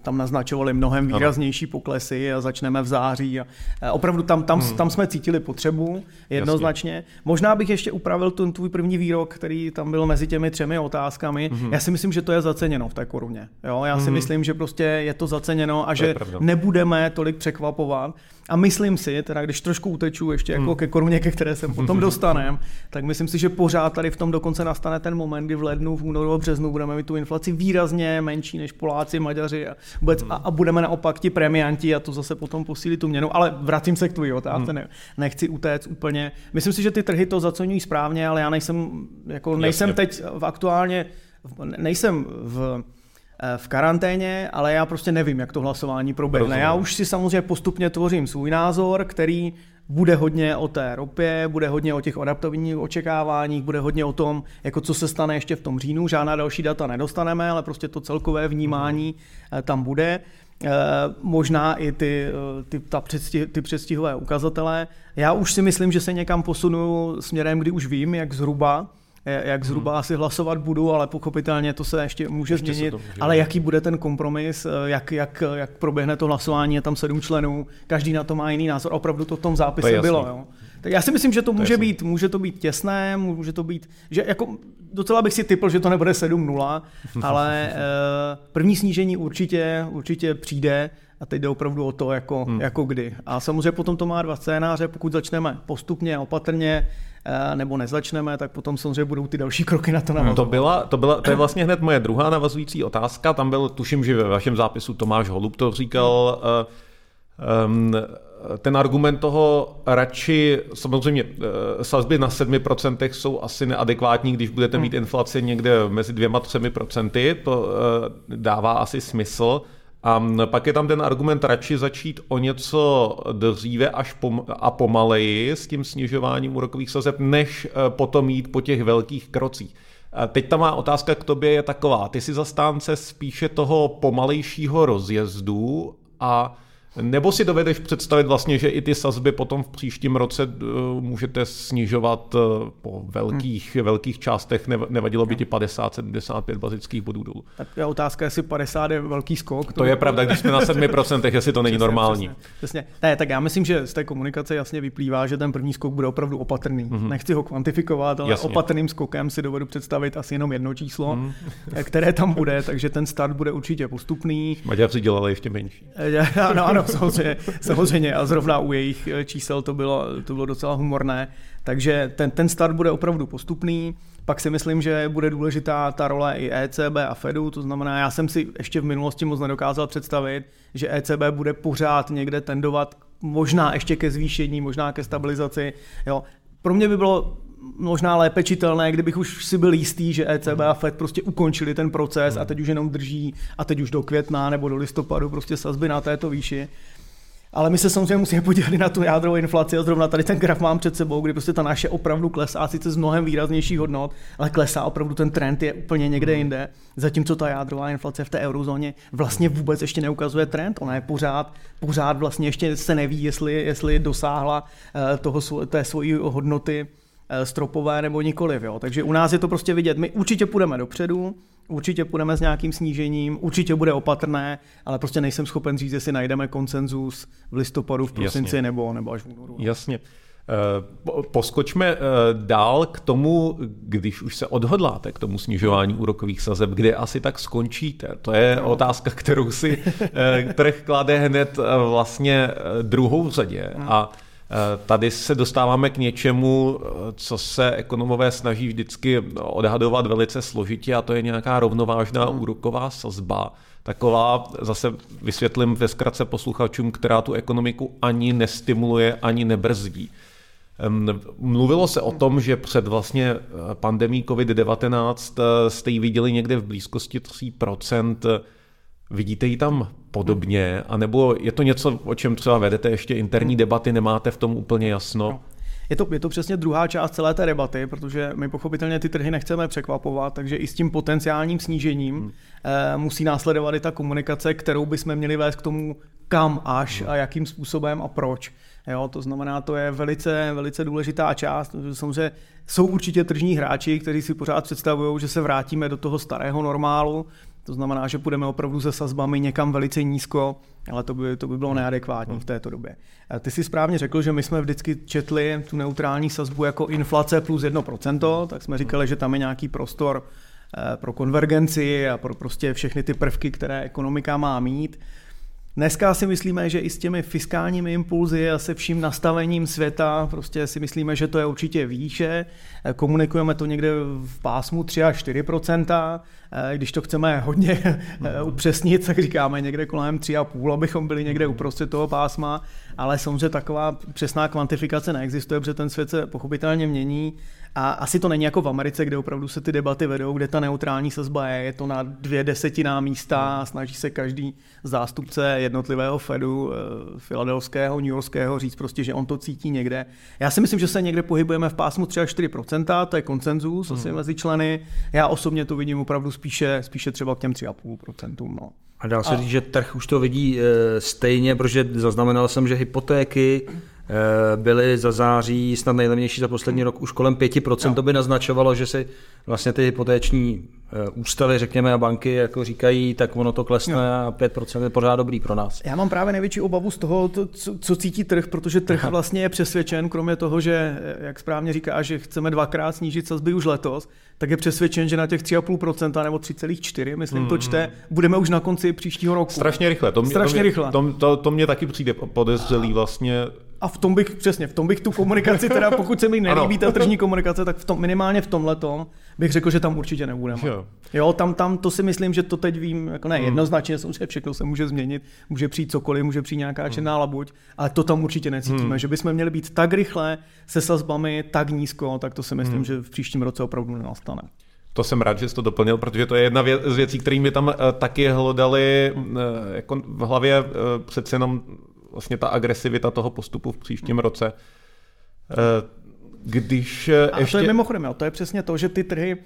tam naznačovali mnohem výraznější poklesy a začneme v září. A opravdu tam, tam, hmm. tam jsme cítili potřebu jednoznačně. Jasně. Možná bych ještě upravil ten tvůj první výrok, který tam byl mezi těmi třemi otázkami. Hmm. Já si myslím, že to je zaceněno v té koruně. Jo? Já si hmm. myslím, že prostě je to zaceněno a to že nebudeme tolik překvapovat. A myslím si, teda když trošku uteču ještě jako hmm. ke koruně, ke které se potom dostanem, tak myslím si, že pořád tady v tom dokonce nastane ten moment, kdy v lednu, v únoru a březnu budeme mít tu inflaci výrazně menší než Poláci, Maďaři a, vůbec, hmm. a, a budeme naopak ti premianti a to zase potom posílí tu měnu. Ale vracím se k tvojí otázce, hmm. ne, nechci utéct úplně. Myslím si, že ty trhy to zaceňují správně, ale já nejsem, jako nejsem Jasně. teď v aktuálně, nejsem v v karanténě, ale já prostě nevím, jak to hlasování proběhne. Já už si samozřejmě postupně tvořím svůj názor, který bude hodně o té ropě, bude hodně o těch adaptovních očekáváních, bude hodně o tom, jako co se stane ještě v tom říjnu. Žádná další data nedostaneme, ale prostě to celkové vnímání eh, tam bude. Eh, možná i ty, eh, ty, ta předstih, ty předstihové ukazatele. Já už si myslím, že se někam posunu směrem, kdy už vím, jak zhruba jak zhruba hmm. asi hlasovat budu, ale pochopitelně to se ještě může ještě změnit. Může ale jaký bude ten kompromis, eh, jak, jak, jak proběhne to hlasování, je tam sedm členů, každý na to má jiný názor. Opravdu to v tom zápise to bylo. Jo. Tak já si myslím, že to, to může být, může to být těsné, může to být, že jako docela bych si typl, že to nebude 7-0, ale první snížení určitě, určitě přijde a teď jde opravdu o to, jako, hmm. jako kdy. A samozřejmě potom to má dva scénáře, pokud začneme postupně, opatrně, eh, nebo nezačneme, tak potom samozřejmě budou ty další kroky na to navazovat. To, byla, to, byla, to je vlastně hned moje druhá navazující otázka. Tam byl, tuším, že ve vašem zápisu Tomáš Holub to říkal, um, ten argument toho radši, samozřejmě eh, sazby na 7% jsou asi neadekvátní, když budete mít hmm. inflaci někde mezi dvěma, třemi procenty, to dává asi smysl. A pak je tam ten argument radši začít o něco dříve až pom- a pomaleji s tím snižováním úrokových sazeb, než eh, potom jít po těch velkých krocích. Teď ta má otázka k tobě je taková. Ty si zastánce spíše toho pomalejšího rozjezdu a nebo si dovedeš představit vlastně, že i ty sazby potom v příštím roce eh, můžete snižovat eh, po velkých, hmm. velkých částech, nevadilo by ti 50, 75 bazických bodů dolů. Tak je otázka, jestli 50 je velký skok. To, to je pravda, když jsme na 7%, jestli to není přesně, normální. Přesně, přesně. Ne, tak já myslím, že z té komunikace jasně vyplývá, že ten první skok bude opravdu opatrný. Mm-hmm. Nechci ho kvantifikovat, ale jasně. opatrným skokem si dovedu představit asi jenom jedno číslo, mm. které tam bude, takže ten start bude určitě postupný. Maďarci dělali ještě menší. Ano, ano, samozřejmě, samozřejmě a zrovna u jejich eh, čísel to bylo, to bylo docela humorné. Takže ten, ten start bude opravdu postupný. Pak si myslím, že bude důležitá ta role i ECB a Fedu, to znamená, já jsem si ještě v minulosti moc nedokázal představit, že ECB bude pořád někde tendovat možná ještě ke zvýšení, možná ke stabilizaci. Jo. Pro mě by bylo možná lépe čitelné, kdybych už si byl jistý, že ECB a FED prostě ukončili ten proces a teď už jenom drží a teď už do května nebo do listopadu prostě sazby na této výši. Ale my se samozřejmě musíme podívat na tu jádrovou inflaci a zrovna tady ten graf mám před sebou, kdy prostě ta naše opravdu klesá, sice z mnohem výraznějších hodnot, ale klesá opravdu ten trend je úplně někde jinde. Zatímco ta jádrová inflace v té eurozóně vlastně vůbec ještě neukazuje trend, ona je pořád, pořád vlastně ještě se neví, jestli, jestli dosáhla eh, toho, té svojí hodnoty stropové nebo nikoliv. Jo. Takže u nás je to prostě vidět. My určitě půjdeme dopředu, Určitě půjdeme s nějakým snížením, určitě bude opatrné, ale prostě nejsem schopen říct, jestli najdeme konsenzus v listopadu, v prosinci nebo, nebo až v únoru. Jasně. Eh, poskočme eh, dál k tomu, když už se odhodláte k tomu snižování úrokových sazeb, kde asi tak skončíte. To je no. otázka, kterou si eh, trh klade hned vlastně druhou řadě. No. A Eh, tady se dostáváme k něčemu, eh, co se ekonomové snaží vždycky odhadovat velice složitě a to je nějaká rovnovážná hmm. úroková sazba. Taková, zase vysvětlím ve zkratce posluchačům, která tu ekonomiku ani nestimuluje, ani nebrzdí. Mluvilo se o tom, že před vlastně eh, pandemí COVID-19 jste ji viděli někde v blízkosti 3%. Vidíte ji tam podobně, anebo je to něco, o čem třeba vedete ještě interní debaty, nemáte v tom úplně jasno? No. Je to, je to přesně druhá část celé té debaty, protože my pochopitelně ty trhy nechceme překvapovat, takže i s tím potenciálním snížením hmm. eh, musí následovat i ta komunikace, kterou bychom měli vést k tomu, kam až hmm. a jakým způsobem a proč. Jo, to znamená, to je velice, velice důležitá část. Samozřejmě jsou určitě tržní hráči, kteří si pořád představují, že se vrátíme do toho starého normálu, to znamená, že půjdeme opravdu se sazbami někam velice nízko, ale to by, to by bylo neadekvátní v této době. Ty si správně řekl, že my jsme vždycky četli tu neutrální sazbu jako inflace plus 1%, tak jsme říkali, že tam je nějaký prostor eh, pro konvergenci a pro prostě všechny ty prvky, které ekonomika má mít. Dneska si myslíme, že i s těmi fiskálními impulzy a se vším nastavením světa, prostě si myslíme, že to je určitě výše. Komunikujeme to někde v pásmu 3 až 4 Když to chceme hodně eh, upřesnit, tak říkáme někde kolem 3,5, abychom byli někde uprostřed toho pásma, ale samozřejmě taková přesná kvantifikace neexistuje, protože ten svět se pochopitelně mění a asi to není jako v Americe, kde opravdu se ty debaty vedou, kde ta neutrální sazba je, je to na dvě desetiná místa a snaží se každý zástupce jednotlivého Fedu, eh, filadelského, New Yorkského, říct prostě, že on to cítí někde. Já si myslím, že se někde pohybujeme v pásmu třeba 4%, to je koncenzus asi hmm. mezi členy. Já osobně to vidím opravdu spíše, spíše třeba k těm 3,5%. No. A dá se a... říct, že trh už to vidí e, stejně, protože zaznamenal jsem, že hypotéky byly za září snad nejlevnější za poslední rok už kolem 5%. To by naznačovalo, že si vlastně ty hypotéční eh, ústavy, řekněme, a banky jako říkají, tak ono to klesne jo. a 5% je pořád dobrý pro nás. Já mám právě největší obavu z toho, to, co, co cítí trh, protože trh Aha. vlastně je přesvědčen, kromě toho, že, jak správně říká, že chceme dvakrát snížit sazby už letos, tak je přesvědčen, že na těch 3,5% nebo 3,4, myslím, hmm. to čte, budeme už na konci příštího roku. Strašně rychle. To mě, Strašně to mě, rychle. To, to, to mě taky přijde podezřelý vlastně a v tom bych, přesně, v tom bych tu komunikaci, teda pokud se mi nelíbí ta tržní komunikace, tak v tom, minimálně v tomhle tom bych řekl, že tam určitě nebudeme. Jo. jo, tam, tam to si myslím, že to teď vím, jako ne, hmm. jednoznačně, samozřejmě všechno se může změnit, může přijít cokoliv, může přijít nějaká hmm. černá labuť, ale to tam určitě necítíme, hmm. že bychom měli být tak rychle se sazbami, tak nízko, tak to si myslím, hmm. že v příštím roce opravdu nenastane. To jsem rád, že jsi to doplnil, protože to je jedna z věcí, kterými tam uh, taky hlodali uh, jako v hlavě uh, přece jenom vlastně ta agresivita toho postupu v příštím hmm. roce. Eh, když a ještě... to je mimochodem, jo, to je přesně to, že ty trhy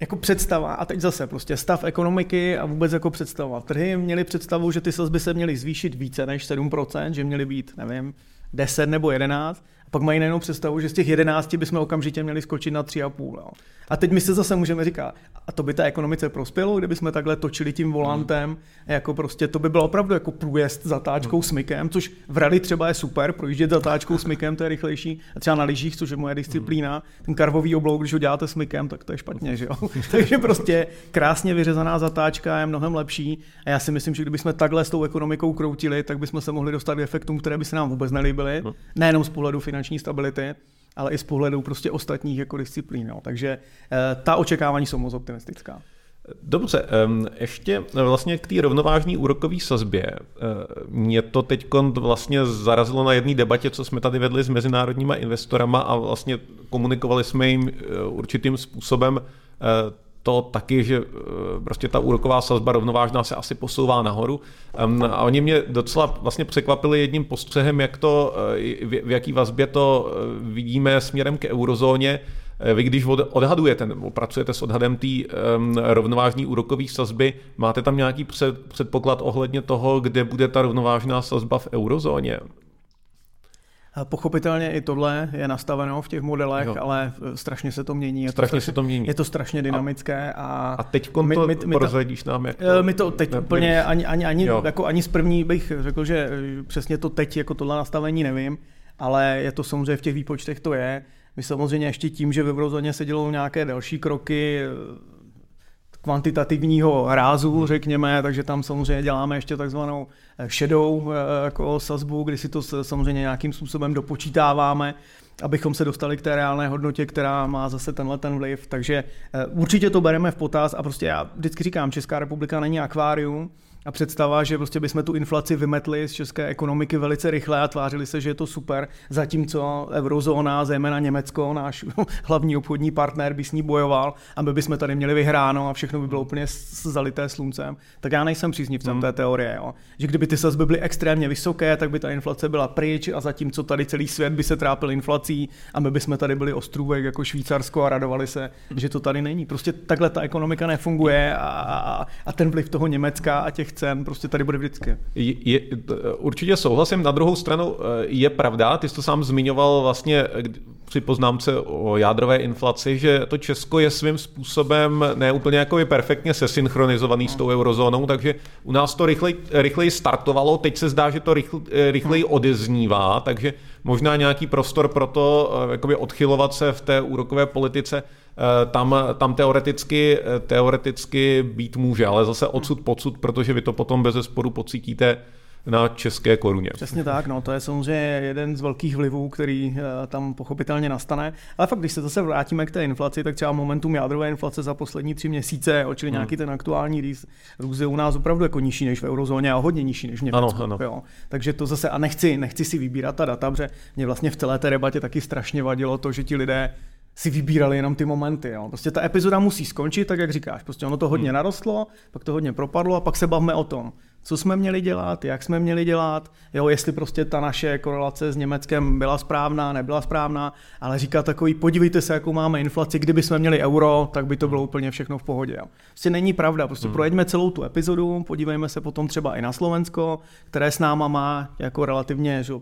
jako představa, a teď zase prostě stav ekonomiky a vůbec jako představa. Trhy měly představu, že ty sazby se měly zvýšit více než 7%, že měly být, nevím, 10 nebo 11, a pak mají najednou představu, že z těch 11 bychom okamžitě měli skočit na 3,5. Jo. A teď my se zase můžeme říkat, a to by té ekonomice prospělo, kdyby jsme takhle točili tím volantem, mm. jako prostě to by bylo opravdu jako průjezd zatáčkou mm. smykem, což v rally třeba je super, projíždět zatáčkou smykem, to je rychlejší. A třeba na lyžích, což je moje disciplína, mm. ten karvový oblouk, když ho děláte smykem, tak to je špatně, že jo. Takže prostě krásně vyřezaná zatáčka je mnohem lepší. A já si myslím, že kdybychom takhle s tou ekonomikou kroutili, tak bychom se mohli dostat k efektům, které by se nám vůbec nelíbily. Mm. Nejenom z pohledu finanční stability, ale i z pohledu prostě ostatních jako disciplín. Jo. Takže eh, ta očekávání jsou moc optimistická. Dobře, ještě vlastně k té rovnovážní úrokové sazbě. Eh, mě to teď vlastně zarazilo na jedné debatě, co jsme tady vedli s mezinárodníma investorama a vlastně komunikovali jsme jim eh, určitým způsobem to taky, že eh, prostě ta úroková sazba rovnovážná se asi posouvá nahoru. A oni mě docela vlastně překvapili jedním postřehem, jak to, eh, v jaký vazbě to eh, vidíme směrem k eurozóně. Vy když odhadujete nebo pracujete s odhadem té rovnovážní úrokové sazby, máte tam nějaký předpoklad ohledně toho, kde bude ta rovnovážná sazba v eurozóně? Pochopitelně i tohle je nastaveno v těch modelech, jo. ale strašně se to mění. Je strašně to, se to mění. Je to strašně dynamické. A, a teď to my, my, my prozradíš nám? Jak to, my to teď ne, úplně ani, ani, ani, jako ani z první bych řekl, že e, přesně to teď jako tohle nastavení nevím, ale je to samozřejmě v těch výpočtech to je. My samozřejmě ještě tím, že v eurozóně se dělou nějaké další kroky, kvantitativního rázu, řekněme, takže tam samozřejmě děláme ještě takzvanou eh, šedou eh, jako sazbu, kdy si to samozřejmě nějakým způsobem dopočítáváme, abychom se dostali k té reálné hodnotě, která má zase tenhle ten vliv. Takže eh, určitě to bereme v potaz a prostě já vždycky říkám, Česká republika není akvárium, a představa, že prostě bychom tu inflaci vymetli z české ekonomiky velice rychle a tvářili se, že je to super, zatímco eurozóna, zejména Německo, náš hlavní obchodní partner, by s ní bojoval a my bychom tady měli vyhráno a všechno by bylo úplně zalité sluncem. Tak já nejsem příznivcem hmm. té teorie, jo. že kdyby ty sazby byly extrémně vysoké, tak by ta inflace byla pryč a zatímco tady celý svět by se trápil inflací a my bychom tady byli ostrůvek jako Švýcarsko a radovali se, že to tady není. Prostě takhle ta ekonomika nefunguje a, a, a ten vliv toho Německa a těch cen prostě tady bude vždycky. Je, je, určitě souhlasím. Na druhou stranu eh, je pravda, ty jsi to sám zmiňoval vlastně eh, při poznámce o jádrové inflaci, že to Česko je svým způsobem neúplně jako perfektně sesynchronizovaný s tou eurozónou, takže u nás to rychlej, rychleji startovalo, teď se zdá, že to rychl, eh, rychleji odeznívá, takže možná nějaký prostor pro to jakoby odchylovat se v té úrokové politice tam, tam teoreticky, eh, teoreticky být může, ale zase odsud pocud, protože vy to potom bez sporu pocítíte na české koruně. Přesně tak, no, to je samozřejmě jeden z velkých vlivů, který eh, tam pochopitelně nastane. Ale fakt, když se zase vrátíme k té inflaci, tak třeba momentum jádrové inflace za poslední tři měsíce, čili hmm. nějaký ten aktuální růst, růst je u nás opravdu jako nižší než v eurozóně a hodně nižší než v Německu. Ano, ano. Jo. Takže to zase, a nechci, nechci si vybírat ta data, protože mě vlastně v celé té debatě taky strašně vadilo to, že ti lidé si vybírali jenom ty momenty. Jo. Prostě ta epizoda musí skončit, tak jak říkáš. Prostě ono to hodně hmm. narostlo, pak to hodně propadlo a pak se bavme o tom, co jsme měli dělat, jak jsme měli dělat, jo, jestli prostě ta naše korelace s Německem byla správná, nebyla správná, ale říká takový, podívejte se, jakou máme inflaci, kdyby jsme měli euro, tak by to bylo úplně všechno v pohodě. Jo. Prostě není pravda, prostě hmm. projeďme celou tu epizodu, podívejme se potom třeba i na Slovensko, které s náma má jako relativně že,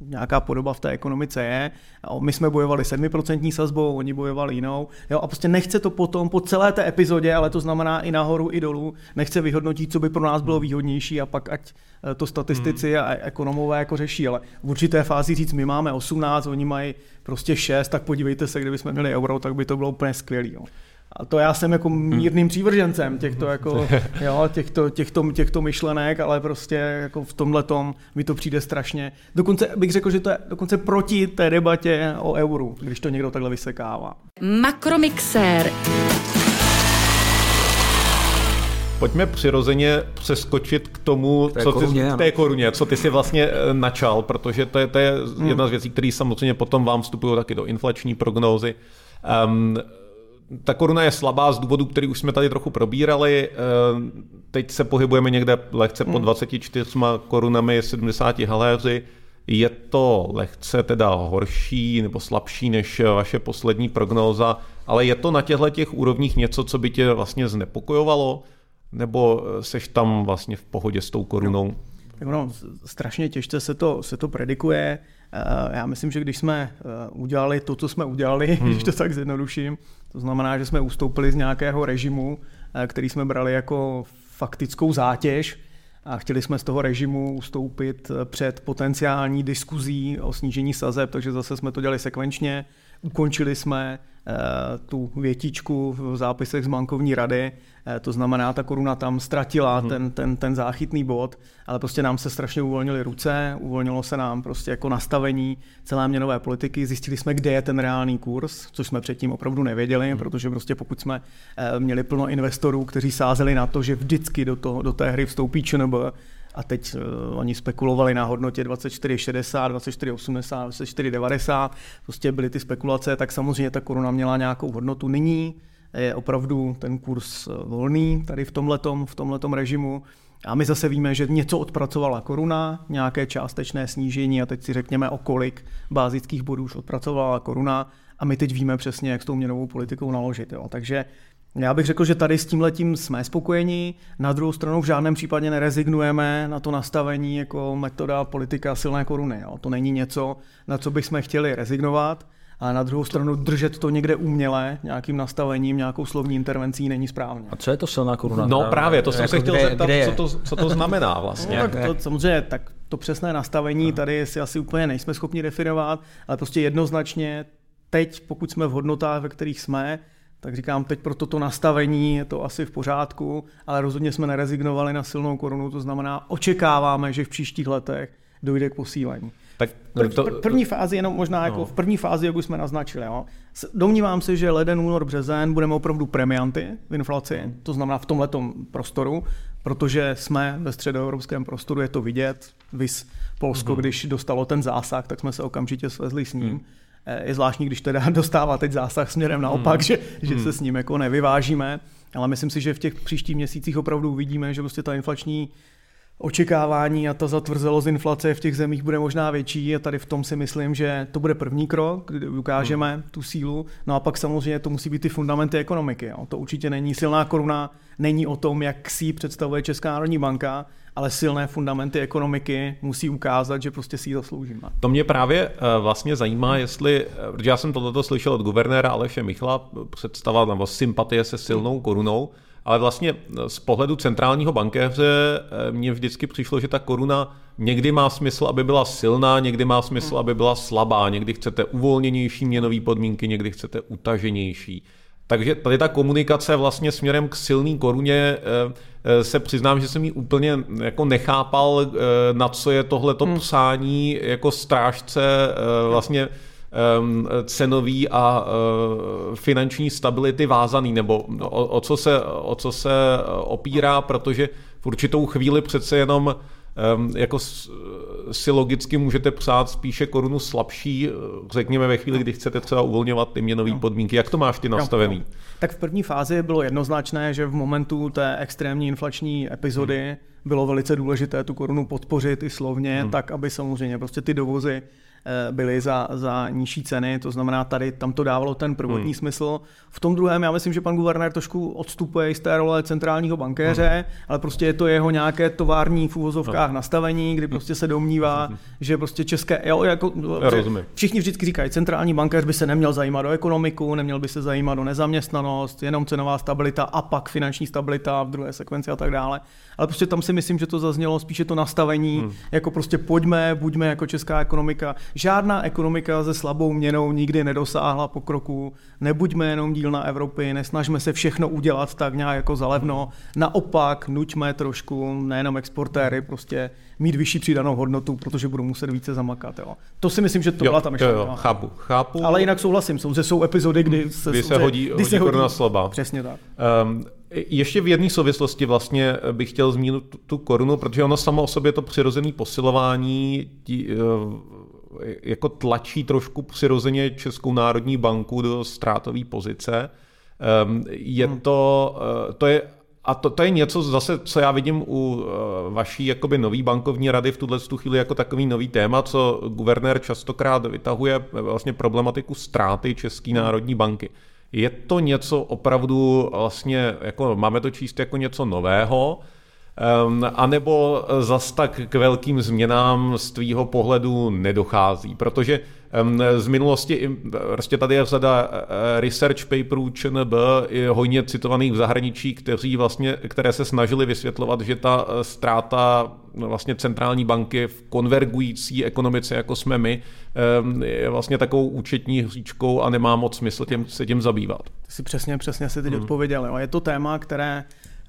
nějaká podoba v té ekonomice je. My jsme bojovali 7% sazbou, oni bojovali jinou. Jo, a prostě nechce to potom po celé té epizodě, ale to znamená i nahoru, i dolů, nechce vyhodnotit, co by pro nás bylo výhodnější a pak ať eh, to statistici hmm. a ekonomové jako řeší, ale v určité fázi říct, my máme 18, oni mají prostě 6, tak podívejte se, kdyby jsme měli euro, tak by to bylo úplně skvělé. A to já jsem jako mírným přívržencem těchto, jako, jo, těchto, těchto, těchto myšlenek, ale prostě jako v tomhle tom mi to přijde strašně. Dokonce bych řekl, že to je dokonce proti té debatě o euru, když to někdo takhle vysekává. Makromixér. Pojďme přirozeně přeskočit k tomu, té co koruně, ty, té koruně, co ty si vlastně eh, načal, protože to je, to je hmm. jedna z věcí, které samozřejmě potom vám vstupují taky do inflační prognózy. Um, ta koruna je slabá z důvodu, který už jsme tady trochu probírali. Eh, teď se pohybujeme někde lehce po 24 hmm. korunami 70 haléři. Je to lehce teda horší nebo slabší než vaše poslední prognóza, ale je to na těchto těch úrovních něco, co by tě vlastně znepokojovalo? Nebo seš tam vlastně v pohodě s tou korunou? Tak no, strašně těžce se to, se to predikuje. Eh, já myslím, že když jsme eh, udělali to, co jsme udělali, hmm. když to tak zjednoduším, to znamená, že jsme ustoupili z nějakého režimu, eh, který jsme brali jako faktickou zátěž a chtěli jsme z toho režimu ustoupit před potenciální diskuzí o snížení sazeb, takže zase jsme to dělali sekvenčně. Ukončili jsme Eh, tu větičku v zápisech z bankovní rady, eh, to znamená, ta koruna tam ztratila hmm. ten, ten, ten záchytný bod, ale prostě nám se strašně uvolnily ruce, uvolnilo se nám prostě jako nastavení celé měnové politiky, zjistili jsme, kde je ten reálný kurz, což jsme předtím opravdu nevěděli, hmm. protože prostě pokud jsme eh, měli plno investorů, kteří sázeli na to, že vždycky do, toho, do té hry vstoupí ČNB, a teď uh, oni spekulovali na hodnotě 24,60, 24,80, 24,90, prostě byly ty spekulace, tak samozřejmě ta koruna měla nějakou hodnotu. Nyní je opravdu ten kurz eh, volný tady v tomhletom, v tomhletom režimu. A my zase víme, že něco odpracovala koruna, nějaké částečné snížení a teď si řekněme o kolik bázických bodů už odpracovala koruna a my teď víme přesně, jak s tou měnovou politikou naložit. Jo. Takže já bych řekl, že tady s tím letím jsme spokojeni, na druhou stranu v žádném případě nerezignujeme na to nastavení jako metoda politika silné koruny. Jo. To není něco, na co bychom chtěli rezignovat, ale na druhou stranu držet to někde uměle, nějakým nastavením, nějakou slovní intervencí není správně. A co je to silná koruna? No právě, to jsem jako se chtěl kde, zeptat, kde co, to, co to znamená vlastně. No, tak to, samozřejmě, tak to přesné nastavení tady si asi úplně nejsme schopni definovat, ale prostě jednoznačně teď, pokud jsme v hodnotách, ve kterých jsme, tak říkám, teď pro toto nastavení je to asi v pořádku, ale rozhodně jsme nerezignovali na silnou korunu, to znamená, očekáváme, že v příštích letech dojde k posílení. Tak to, v první fázi, jenom možná jako no. v první fázi, jak už jsme naznačili, jo. domnívám se, že leden, únor, březen budeme opravdu premianty v inflaci, to znamená v tomhletom prostoru, protože jsme ve středoevropském prostoru, je to vidět, vys Polsko, mm-hmm. když dostalo ten zásah, tak jsme se okamžitě svezli s ním. Mm. Eh, je zvláštní, když teda dostává teď zásah směrem naopak, hmm. že, že hmm. se s ním jako nevyvážíme, ale myslím si, že v těch příštích měsících opravdu uvidíme, že prostě ta inflační očekávání a ta zatvrzelost inflace v těch zemích bude možná větší a tady v tom si myslím, že to bude první krok, kdy ukážeme hmm. tu sílu. No a pak samozřejmě to musí být ty fundamenty ekonomiky. Jo. To určitě není silná koruna, není o tom, jak si ji představuje Česká národní banka, ale silné fundamenty ekonomiky musí ukázat, že prostě si ji zasloužíme. To mě právě eh, vlastně zajímá, jestli, eh, protože já jsem tohleto slyšel od guvernéra Aleše Michla, představa nebo sympatie se silnou korunou, ale vlastně eh, z pohledu centrálního bankéře mně vždycky přišlo, že ta koruna někdy má smysl, aby byla silná, někdy má smysl, aby byla slabá, někdy chcete uvolněnější měnové podmínky, někdy chcete utaženější. Takže tady ta komunikace vlastně směrem k silný koruně eh, eh, se přiznám, že jsem ji úplně jako nechápal, eh, na co je tohleto hmm. psání jako strážce vlastně ehm, cenový a finanční stability vázaný, nebo o, o, co se, o co se opírá, protože v určitou chvíli přece jenom jako si logicky můžete psát spíše korunu slabší, řekněme ve chvíli, kdy chcete třeba uvolňovat ty měnové podmínky. Jak to máš ty nastavený? No, no. Tak v první fázi bylo jednoznačné, že v momentu té extrémní inflační epizody hmm. bylo velice důležité tu korunu podpořit i slovně, hmm. tak aby samozřejmě prostě ty dovozy Eh, byly za, za nižší ceny, to znamená tady tam to dávalo ten prvotní hmm. smysl. V tom druhém já myslím, že pan guvernér trošku odstupuje z té role centrálního bankéře, hmm. ale prostě je to jeho nějaké tovární v úvozovkách hmm. nastavení, kdy prostě se domnívá, hmm. že prostě české, jo, jako, já rozumím. všichni vždycky říkají, centrální bankéř by se neměl zajímat o ekonomiku, neměl by se zajímat o nezaměstnanost, jenom cenová stabilita a pak finanční stabilita v druhé sekvenci a tak dále. Ale prostě tam si myslím, že to zaznělo spíše to nastavení, hmm. jako prostě pojďme, buďme jako česká ekonomika, Žádná ekonomika se slabou měnou nikdy nedosáhla pokroku. Nebuďme jenom dílna Evropy, nesnažme se všechno udělat tak nějak jako zalevno. Naopak, nuťme trošku, nejenom exportéry, prostě mít vyšší přidanou hodnotu, protože budou muset více zamakat. Jo. To si myslím, že to jo, byla tam ještě. Jo, jo, chápu, chápu. Ale jinak souhlasím, jsou, že jsou epizody, kdy se, kdy se hodí, kdy hodí se hodí, slabá. Přesně tak. Um, ještě v jedné souvislosti vlastně bych chtěl zmínit tu korunu, protože ono samo o sobě to přirozené posilování tí, jako tlačí trošku přirozeně Českou národní banku do ztrátové pozice. Ehm, je hmm. to, eh, to je a to, to je něco zase, co já vidím u eh, vaší jakoby nový bankovní rady v tuhle chvíli jako takový nový téma, co guvernér častokrát vytahuje eh, vlastně problematiku ztráty České národní banky. Je to něco opravdu vlastně, jako máme to číst jako něco nového, a nebo zas tak k velkým změnám z tvýho pohledu nedochází, protože z minulosti prostě tady je řada eh, research paperů ČNB, hojně citovaných v zahraničí, kteří vlastně, které se snažili vysvětlovat, že ta eh, ztráta no, vlastně centrální banky v konvergující ekonomice, jako jsme my, je vlastně takovou účetní hříčkou a nemá moc smysl těm, se tím zabývat. Ty si přesně, přesně si teď hmm. odpověděl. Je to téma, které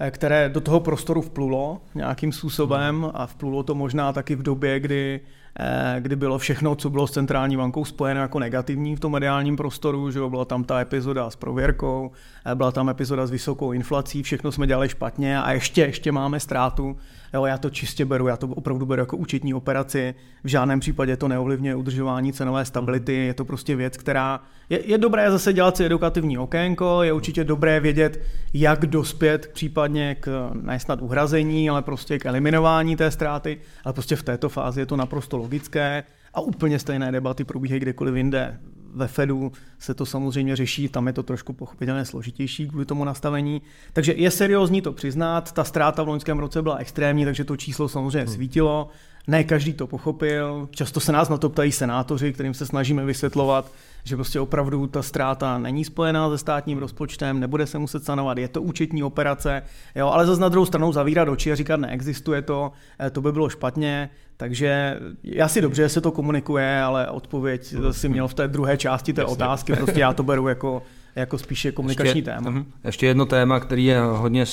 které do toho prostoru vplulo nějakým způsobem a vplulo to možná taky v době, kdy, eh, kdy bylo všechno, co bylo s centrální bankou spojeno jako negativní v tom mediálním prostoru, že byla tam ta epizoda s prověrkou, eh, byla tam epizoda s vysokou inflací, všechno jsme dělali špatně a ještě, ještě máme ztrátu. Jo, já to čistě beru, já to opravdu beru jako účetní operaci. V žádném případě to neovlivňuje udržování cenové stability. Je to prostě věc, která je, je dobré zase dělat si edukativní okénko, je určitě dobré vědět, jak dospět případně k nesnad uhrazení, ale prostě k eliminování té ztráty, ale prostě v této fázi je to naprosto logické a úplně stejné debaty probíhají kdekoliv jinde ve Fedu se to samozřejmě řeší, tam je to trošku pochopitelně složitější kvůli tomu nastavení. Takže je seriózní to přiznat, ta ztráta v loňském roce byla extrémní, takže to číslo samozřejmě hmm. svítilo. Ne každý to pochopil, často se nás na to ptají senátoři, kterým se snažíme vysvětlovat, že prostě opravdu ta ztráta není spojená se státním rozpočtem, nebude se muset sanovat, je to účetní operace, jo, ale zase na druhou stranu zavírat oči a říkat, neexistuje to, eh, to by bylo špatně, takže já si dobře, že se to komunikuje, ale odpověď si měl v té druhé části té Jasně. otázky, prostě já to beru jako jako spíše komunikační ještě, téma. Uh-huh. Ještě jedno téma, který je hodně,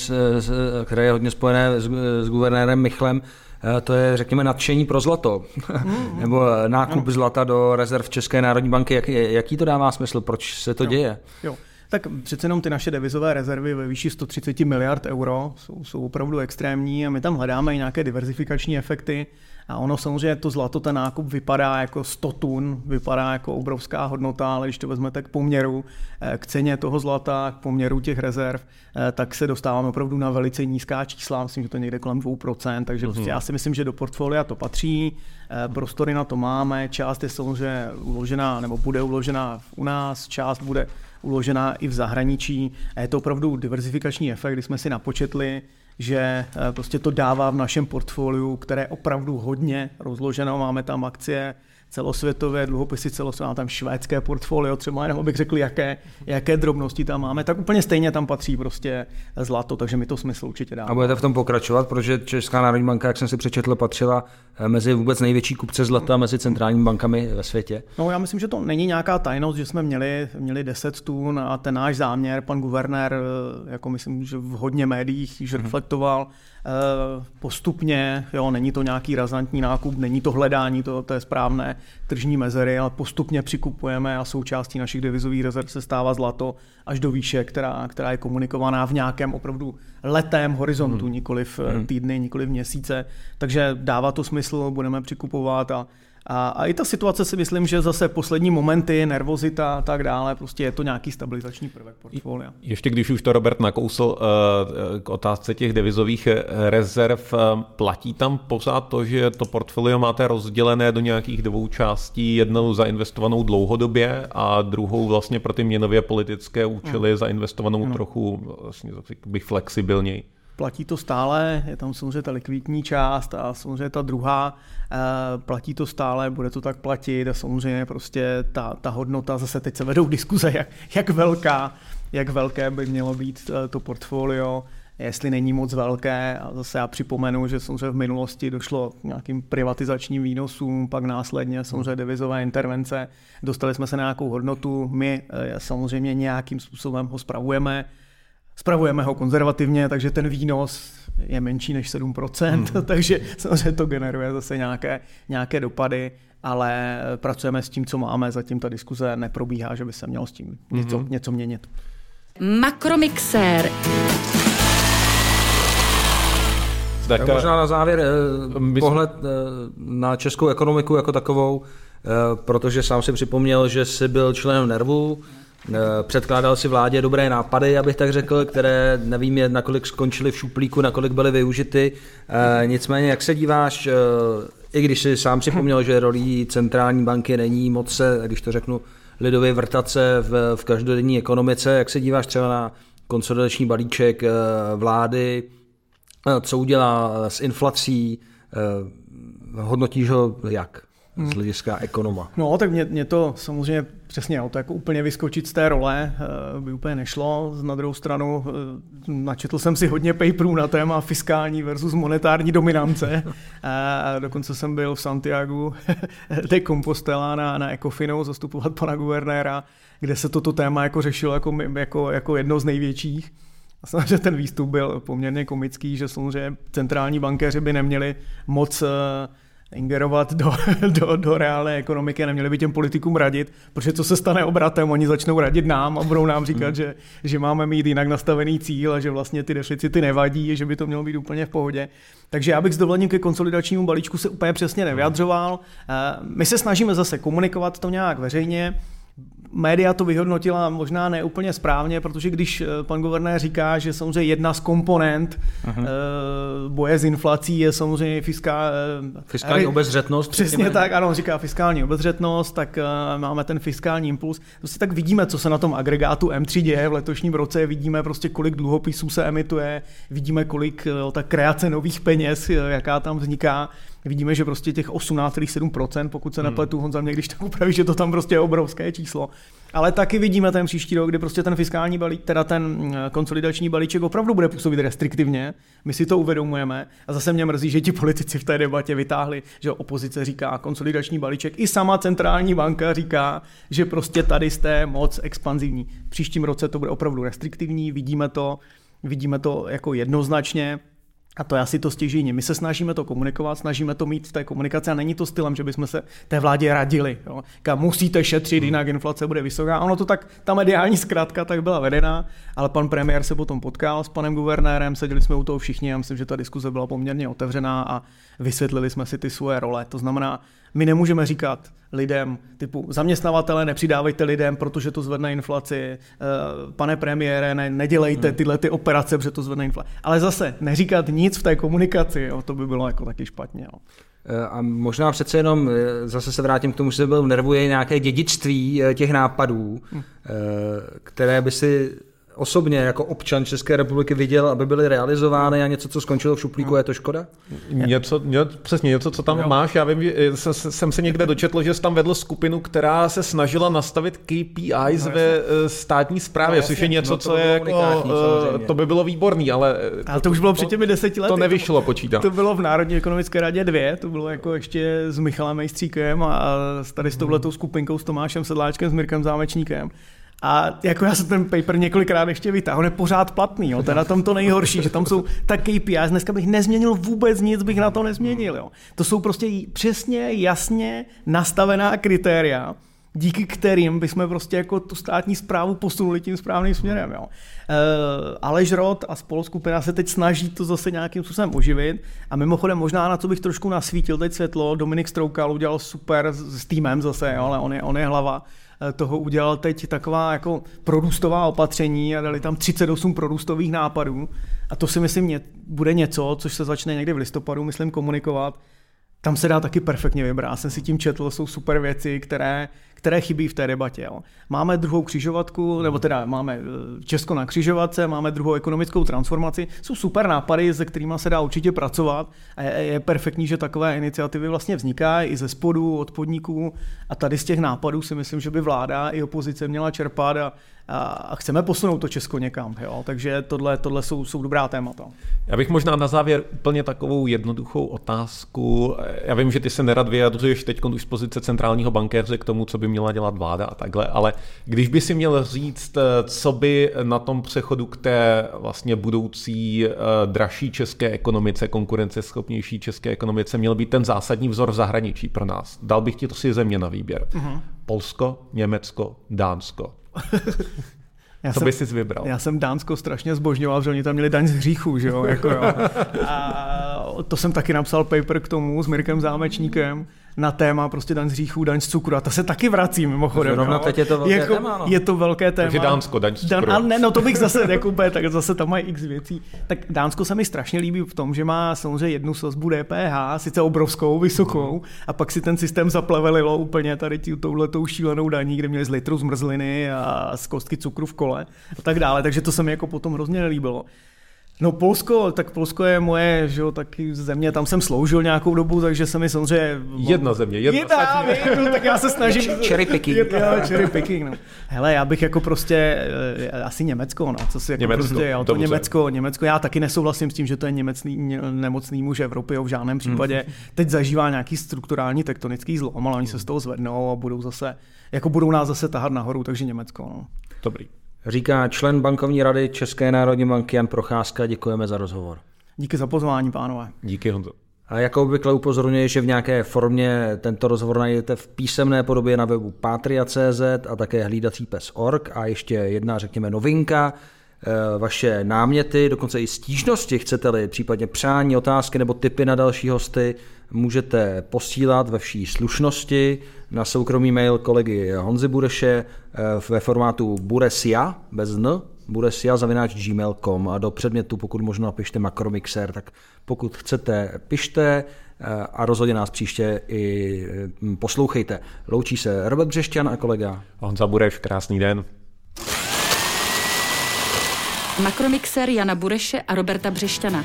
které je hodně spojené s, s guvernérem Michlem, to je, řekněme, nadšení pro zlato, mm, nebo eh, nákup mm. zlata do rezerv České národní banky. Jak, jaký to dává smysl? Proč se to jo. děje? Jo. Tak přece jenom ty naše devizové rezervy ve výši 130 miliard euro jsou, jsou opravdu extrémní a my tam hledáme i nějaké diverzifikační efekty. A ono samozřejmě to zlato, ten nákup vypadá jako 100 tun, vypadá jako obrovská hodnota, ale když to vezmete k poměru eh, k ceně toho zlata, k poměru těch rezerv, eh, tak se dostáváme opravdu na velice nízká čísla, myslím, že to někde kolem 2%, takže mm-hmm. prostě já si myslím, že do portfolia to patří, eh, prostory na to máme, část je samozřejmě uložená, nebo bude uložená u nás, část bude uložená i v zahraničí. A je to opravdu diverzifikační efekt, kdy jsme si napočetli, že eh, prostě to dává v našem portfoliu, které je opravdu hodně rozloženo. Máme tam akcie celosvětové dluhopisy, celosvětové, tam švédské portfolio, třeba jenom abych řekl, jaké, jaké drobnosti tam máme, tak úplně stejně tam patří prostě zlato, takže mi to smysl určitě dá. A budete v tom pokračovat, protože Česká národní banka, jak jsem si přečetl, patřila eh, mezi vůbec největší kupce zlata mezi centrálními bankami ve světě. No já myslím, že to není nějaká tajnost, že jsme měli, měli 10 tun a ten náš záměr, pan guvernér, eh, jako myslím, že v hodně médiích již mm-hmm. reflektoval, Eh, postupně, jo, není to nějaký razantní nákup, není to hledání, to, to je správné, tržní mezery, ale postupně přikupujeme a součástí našich devizových rezerv se stává zlato až do výše, která, která je komunikovaná v nějakém opravdu letém horizontu, hmm. nikoli v hmm. týdny, nikoli v měsíce. Takže dává to smysl, budeme přikupovat a a, a i ta situace si myslím, že zase poslední momenty, nervozita a tak dále, prostě je to nějaký stabilizační prvek portfolia. Ještě když už to Robert nakousl eh, k otázce těch devizových eh, rezerv, eh, platí tam pořád to, že to portfolio máte rozdělené do nějakých dvou částí, jednou zainvestovanou dlouhodobě a druhou vlastně pro ty měnově politické účely no. zainvestovanou no. trochu vlastně bych flexibilněji platí to stále, je tam samozřejmě ta likvidní část a samozřejmě ta druhá, eh, platí to stále, bude to tak platit a samozřejmě prostě ta, ta hodnota, zase teď se vedou diskuze, jak, jak velká, jak velké by mělo být eh, to portfolio, jestli není moc velké. A zase já připomenu, že samozřejmě v minulosti došlo k nějakým privatizačním výnosům, pak následně samozřejmě devizové intervence. Dostali jsme se na nějakou hodnotu, my eh, samozřejmě nějakým způsobem ho spravujeme, Spravujeme ho konzervativně, takže ten výnos je menší než 7%, hmm. takže samozřejmě to generuje zase nějaké, nějaké dopady, ale pracujeme s tím, co máme, zatím ta diskuze neprobíhá, že by se mělo s tím něco, hmm. něco měnit. Makromixér. Tak, tak možná na závěr eh, pohled eh, na českou ekonomiku jako takovou, eh, protože sám si připomněl, že jsi byl členem Nervu, Eh, předkládal si vládě dobré nápady, abych tak řekl, které nevím, je, nakolik skončily v šuplíku, nakolik byly využity. Eh, nicméně, jak se díváš, eh, i když si sám připomněl, že rolí centrální banky není moc se, když to řeknu, lidově vrtat se v, v každodenní ekonomice, jak se díváš třeba na konsolidační balíček vlády, co udělá s inflací, hodnotíš ho jak? Z hmm. hlediska ekonoma. No, tak mě, mě to samozřejmě přesně, to jako úplně vyskočit z té role eh, by úplně nešlo. Na druhou stranu eh, načetl jsem si hodně paperů na téma fiskální versus monetární dominance. A dokonce jsem byl v Santiago de Compostela na, na Ecofinu zastupovat pana guvernéra, kde se toto téma jako řešilo jako, jako, jako jedno z největších. A samozřejmě ten výstup byl poměrně komický, že samozřejmě centrální bankéři by neměli moc uh, ingerovat do, do, do reálné ekonomiky a neměli by těm politikům radit, protože co se stane obratem, oni začnou radit nám a budou nám říkat, hmm. že, že máme mít jinak nastavený cíl a že vlastně ty deficity nevadí, že by to mělo být úplně v pohodě. Takže já bych s dovolením ke konsolidačnímu balíčku se úplně přesně nevyjadřoval. Eh, my se snažíme zase komunikovat to nějak veřejně, média to vyhodnotila možná neúplně správně, protože když eh, pan guvernér říká, že samozřejmě jedna z komponent uh-huh. boje s inflací je samozřejmě fiskál, eh, fiskální obezřetnost. Přesně tak, ano, říká fiskální obezřetnost, tak máme ten fiskální impuls. Prostě tak vidíme, co se na tom agregátu M3 děje v letošním roce, vidíme prostě, kolik dluhopisů se emituje, vidíme, kolik ta kreace nových peněz, jaká tam vzniká vidíme, že prostě těch 18,7%, pokud se hmm. nepletu, Honza mě když tak upraví, že to tam prostě je obrovské číslo. Ale taky vidíme ten příští rok, kdy prostě ten fiskální balík, teda ten eh, konsolidační balíček opravdu bude působit restriktivně. My si to uvědomujeme a zase mě mrzí, že ti politici v té debatě vytáhli, že opozice říká konsolidační balíček. I sama centrální banka říká, že prostě tady jste moc expanzivní. V příštím roce to bude opravdu restriktivní, vidíme to, vidíme to jako jednoznačně. A to je asi to stěžení. My se snažíme to komunikovat, snažíme to mít v té komunikaci a není to stylem, že bychom se té vládě radili. Jo. Kam musíte šetřit, jinak inflace bude vysoká. Ono to tak, ta mediální zkrátka tak byla vedena, ale pan premiér se potom potkal s panem guvernérem, seděli jsme u toho všichni a myslím, že ta diskuze byla poměrně otevřená a vysvětlili jsme si ty svoje role. To znamená, my nemůžeme říkat lidem typu zaměstnavatele nepřidávejte lidem, protože to zvedne inflaci, eh, pane premiére, ne, nedělejte hmm. tyhle ty operace, protože to zvedne inflaci. Ale zase neříkat nic v té komunikaci, jo, to by bylo jako taky špatně. Jo. Eh, a možná přece jenom, eh, zase se vrátím k tomu, že byl nervuje nějaké dědictví těch nápadů, hmm. které by si osobně jako občan České republiky viděl, aby byly realizovány a něco, co skončilo v šuplíku, je to škoda? Něco, ně, přesně něco, co tam jo. máš. Já vím, že jsem, jsem se někde dočetl, že jsi tam vedl skupinu, která se snažila nastavit KPIs no, ve eh, státní správě, no, což je něco, no, co je jako, uh, to by bylo výborný, ale... Ale to už bylo před těmi deseti lety. To nevyšlo počítat. To bylo v Národní ekonomické radě dvě, to bylo jako ještě s Michalem Mejstříkem a tady s touhletou skupinkou s Tomášem Sedláčkem, s Mirkem Zámečníkem. A jako já jsem ten paper několikrát ještě vytáhl, on je pořád platný, jo. to je na tom to nejhorší, že tam jsou tak KPIs, dneska bych nezměnil vůbec nic, bych na to nezměnil. Jo. To jsou prostě přesně, jasně nastavená kritéria, díky kterým bychom prostě jako tu státní zprávu posunuli tím správným směrem. Jo. E, Aleš Rod a spoluskupina se teď snaží to zase nějakým způsobem oživit a mimochodem možná na co bych trošku nasvítil teď světlo, Dominik Stroukal udělal super s, týmem zase, jo, ale on je, on je hlava eh, toho udělal teď taková jako prorůstová opatření a dali tam 38 prorůstových nápadů a to si myslím bude něco, což se začne někdy v listopadu, myslím, komunikovat. Tam se dá taky perfektně vybrat. Já jsem si tím četl, jsou super věci, které které chybí v té debatě. Jo. Máme druhou křižovatku, nebo teda máme eh, Česko na křižovatce, máme druhou ekonomickou transformaci. Jsou super nápady, se kterými se dá určitě pracovat a je, je perfektní, že takové iniciativy vlastně vznikají i ze spodu, od podniků a tady z těch nápadů si myslím, že by vláda i opozice měla čerpat a, a chceme posunout to Česko někam. Jo? Takže tohle, tohle jsou, jsou dobrá témata. Já bych možná na závěr úplně takovou jednoduchou otázku. Já vím, že ty se nerad vyjadřuješ teď už z pozice centrálního bankéře k tomu, co by měla dělat vláda a takhle, ale když by si měl říct, co by na tom přechodu k té vlastně budoucí uh, dražší české ekonomice, konkurenceschopnější české ekonomice měl být ten zásadní vzor v zahraničí pro nás. Dal bych ti to si země na výběr. Uh-huh. Polsko, Německo, Dánsko. Já Co jsem, bys si vybral? Já jsem Dánsko strašně zbožňoval, že oni tam měli daň z hříchu, že jo, jako jo. A to jsem taky napsal paper k tomu s Mirkem Zámečníkem, na téma prostě daň z hříchů, daň z cukru. A to se taky vrací mimochodem. Zrovna no. teď je to velké jako, téma. No. Je to velké téma. Takže Dánsko, daň z cukru. Dan, a ne, no to bych zase jako úplně, tak zase tam mají x věcí. Tak Dánsko se mi strašně líbí v tom, že má samozřejmě jednu sazbu DPH, sice obrovskou, vysokou, a pak si ten systém zaplevelilo úplně tady touhletou šílenou daní, kde měli z litru zmrzliny a z kostky cukru v kole a tak dále. Takže to se mi jako potom hrozně nelíbilo. No Polsko, tak Polsko je moje, že jo, taky země, tam jsem sloužil nějakou dobu, takže se mi samozřejmě... Jedna země, jedna, jedna no, tak já se snažím... cherry picking. Jo, cherry picking, no. Hele, já bych jako prostě, eh, asi Německo, no, co si jako Německo, prostě, jo, to Německo, Německo, já taky nesouhlasím s tím, že to je němecný, nemocný muž Evropy, jo, v žádném hmm. případě. Hmm. Teď zažívá nějaký strukturální tektonický zlom, ale oni se z toho zvednou a budou zase, jako budou nás zase tahat nahoru, takže Německo, no. Dobrý. Říká člen bankovní rady České národní banky Jan Procházka. Děkujeme za rozhovor. Díky za pozvání, pánové. Díky, Honzo. A jako obvykle upozorňuji, že v nějaké formě tento rozhovor najdete v písemné podobě na webu patria.cz a také hlídací pes.org. A ještě jedna, řekněme, novinka. Eh, vaše náměty, dokonce i stížnosti, chcete-li, případně přání, otázky nebo tipy na další hosty, můžete posílat ve vší slušnosti na soukromý mail kolegy Honzy Bureše eh, ve formátu buresia, bez n, buresia zavináč gmail.com a do předmětu, pokud možno napište makromixer, tak pokud chcete, pište eh, a rozhodně nás příště i poslouchejte. Loučí se Robert Břešťan a kolega Honza Bureš, krásný den. Makromixer Jana Bureše a Roberta Břešťana.